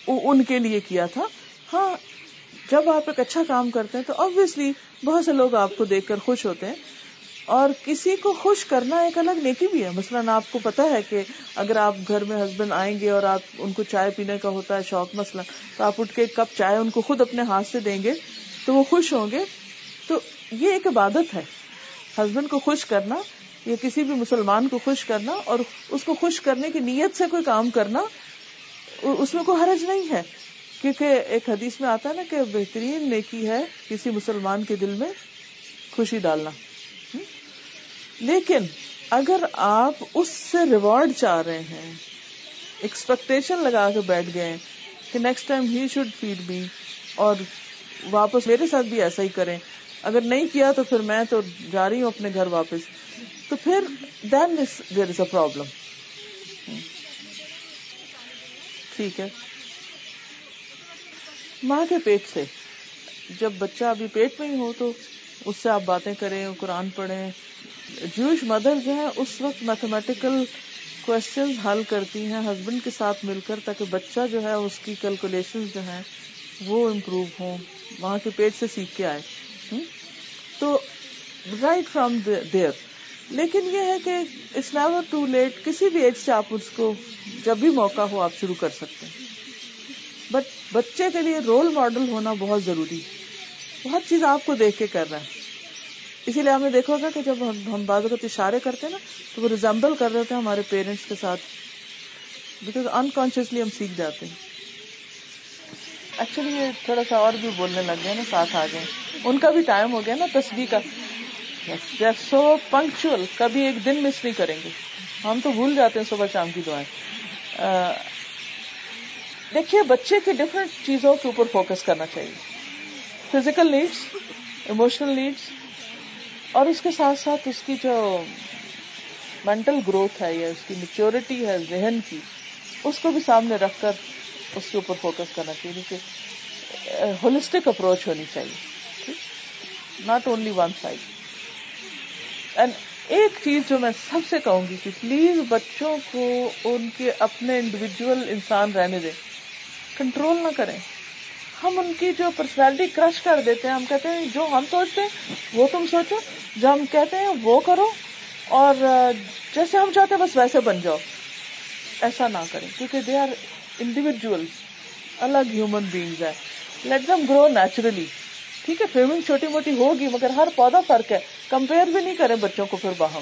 ان کے لیے کیا تھا۔ ہاں جب آپ ایک اچھا کام کرتے ہیں تو آبویسلی بہت سے لوگ آپ کو دیکھ کر خوش ہوتے ہیں۔ اور کسی کو خوش کرنا ایک الگ نیکی بھی ہے۔ مثلاً آپ کو پتا ہے کہ اگر آپ گھر میں ہسبینڈ آئیں گے اور آپ ان کو چائے پینے کا ہوتا ہے شوق، مثلاً تو آپ اٹھ کے ایک کپ چائے ان کو خود اپنے ہاتھ سے دیں گے تو وہ خوش ہوں گے۔ تو یہ ایک عبادت ہے۔ ہسبینڈ کو خوش کرنا یا کسی بھی مسلمان کو خوش کرنا اور اس کو خوش کرنے کی نیت سے کوئی کام کرنا، اس میں کوئی حرج نہیں ہے۔ کیونکہ ایک حدیث میں آتا ہے نا کہ بہترین نیکی ہے کسی مسلمان کے دل میں خوشی ڈالنا۔ لیکن اگر آپ اس سے ریوارڈ چاہ رہے ہیں ایکسپیکٹیشن لگا کے بیٹھ گئے کہ next time he should feed be اور واپس میرے ساتھ بھی ایسا ہی کریں۔ اگر نہیں کیا تو پھر میں تو جا رہی ہوں اپنے گھر واپس۔ تو پھر دین دیر از اے پرابلم ٹھیک ہے۔ ماں کے پیٹ سے، جب بچہ ابھی پیٹ میں ہی ہو تو اس سے آپ باتیں کریں، قرآن پڑھیں۔ جوش مدر جو ہے، اس وقت میتھمیٹیکل کوشچن حل کرتی ہیں ہسبینڈ کے ساتھ مل کر تاکہ بچہ جو ہے، اس کی کیلکولیشن جو ہے وہ امپروو ہوں، وہاں کے پیٹ سے سیکھ کے آئے۔ تو رائٹ فرام دیئر لیکن یہ ہے کہ اٹس نیور ٹو لیٹ کسی بھی ایج سے آپ اس کو جب بھی موقع ہو، آپ شروع کر سکتے ہیں۔ بٹ بچے کے لیے رول ماڈل ہونا بہت ضروری ہے۔ بہت چیز آپ کو دیکھ کے کر رہا ہے۔ اسی لیے ہم نے دیکھا ہوگا کہ جب ہم بعض اوقات اشارے کرتے ہیں نا، تو وہ ریزمبل کر رہے تھے ہمارے پیرنٹس کے ساتھ۔ بیکاز انکانشیسلی ہم سیکھ جاتے ہیں۔ ایکچولی یہ تھوڑا سا اور بھی بولنے لگ گئے نا، ساتھ آ گئے ان کا بھی ٹائم ہو گیا نا تصویر کا۔ سو پنکچل کبھی ایک دن مس نہیں کریں گے۔ ہم تو بھول جاتے ہیں صبح شام کی دعائیں۔ دیکھیے بچے کی ڈفرینٹ چیزوں کے اوپر فوکس کرنا چاہیے۔ فزیکل نیڈس ایموشنل نیڈس اور اس کے ساتھ ساتھ اس کی جو مینٹل گروتھ ہے یا اس کی میچورٹی ہے ذہن کی، اس کو بھی سامنے رکھ کر اس کے اوپر فوکس کرنا چاہیے۔ کیونکہ ہولسٹک اپروچ ہونی چاہیے۔ Not only one side and ایک چیز جو میں سب سے کہوں گی کہ پلیز بچوں کو ان کے اپنے انڈیویجل انسان رہنے دیں۔ کنٹرول نہ کریں۔ ہم ان کی جو پرسنالٹی کرش کر دیتے ہیں، ہم کہتے ہیں، جو ہم سوچتے ہیں، وہ تم سوچو۔ جو ہم کہتے ہیں، وہ کرو۔ اور جیسے ہم چاہتے ہیں، بس ویسے بن جاؤ۔ ایسا نہ کریں، کیونکہ دے آر انڈیویجل الگ ہیومن بینگز ہے لیٹ دم گرو نیچرلی ٹھیک ہے فیمنگ چھوٹی موٹی ہوگی، مگر ہر پودا فرق ہے۔ کمپیئر بھی نہیں کریں بچوں کو پھر باہم۔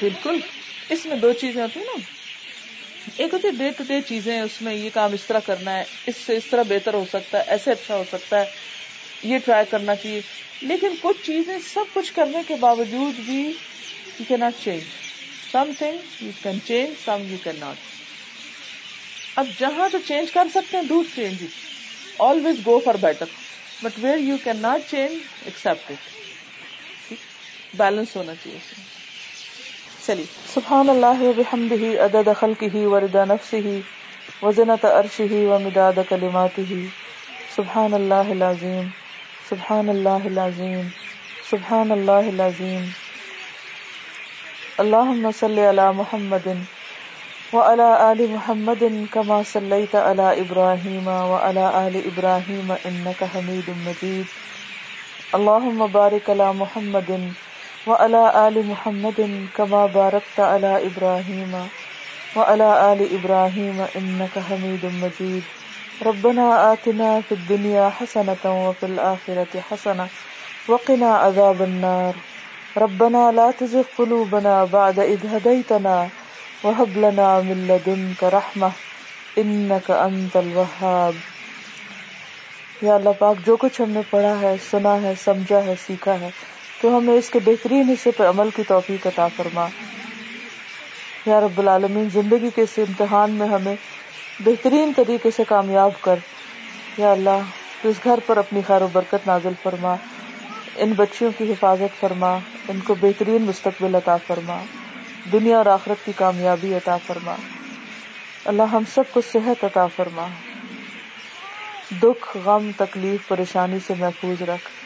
بالکل۔ اس میں دو چیزیں ہوتی ہیں نا۔ ایک ہوتی ہے ڈے ٹو ڈے چیزیں، اس میں یہ کام اس طرح کرنا ہے، اس سے اس طرح بہتر ہو سکتا ہے، ایسے اچھا ہو سکتا ہے، یہ ٹرائی کرنا چاہیے۔ لیکن کچھ چیزیں سب کچھ کرنے کے باوجود بھی you can not change something you can change some you can not اب جہاں تو چینج کر سکتے ہیں do change always go for better but where you can not change accept it balance ہونا چاہیے۔ چلیے۔ سبحان اللہ بحمدہ عدد خلقہ، ورد نفسہ، وزنت عرشہ، ومداد کلماتہ۔ سبحان اللہ العظیم، سبحان اللہ العظیم، سبحان اللہ العظیم۔ اللہم صلی علی محمد وعلى آل محمد كما صليت على إبراهيم وعلى آل إبراهيم إنك حميد مجيد اللهم بارك على محمد وعلى آل محمد كما باركت على إبراهيم وعلى آل إبراهيم إنك حميد مجيد. ربنا آتنا في الدنيا حسنة وفي الآخرة حسنة وقنا عذاب النار. ربنا لا تزغ قلوبنا بعد إذ هديتنا وهب لنا من لدنك رحمة إنك أنت الوهاب. یا اللہ پاک جو کچھ ہم نے پڑھا ہے، سنا ہے، سمجھا ہے، سیکھا ہے تو ہمیں اس کے بہترین حصے پہ عمل کی توفیق عطا فرما۔ یا رب العالمین، زندگی کے اس امتحان میں ہمیں بہترین طریقے سے کامیاب کر۔ یا اللہ، تو اس گھر پر اپنی خیر و برکت نازل فرما۔ ان بچیوں کی حفاظت فرما۔ ان کو بہترین مستقبل عطا فرما۔ دنیا اور آخرت کی کامیابی عطا فرما۔ اللہ، ہم سب کو صحت عطا فرما۔ دکھ، غم، تکلیف، پریشانی سے محفوظ رکھ۔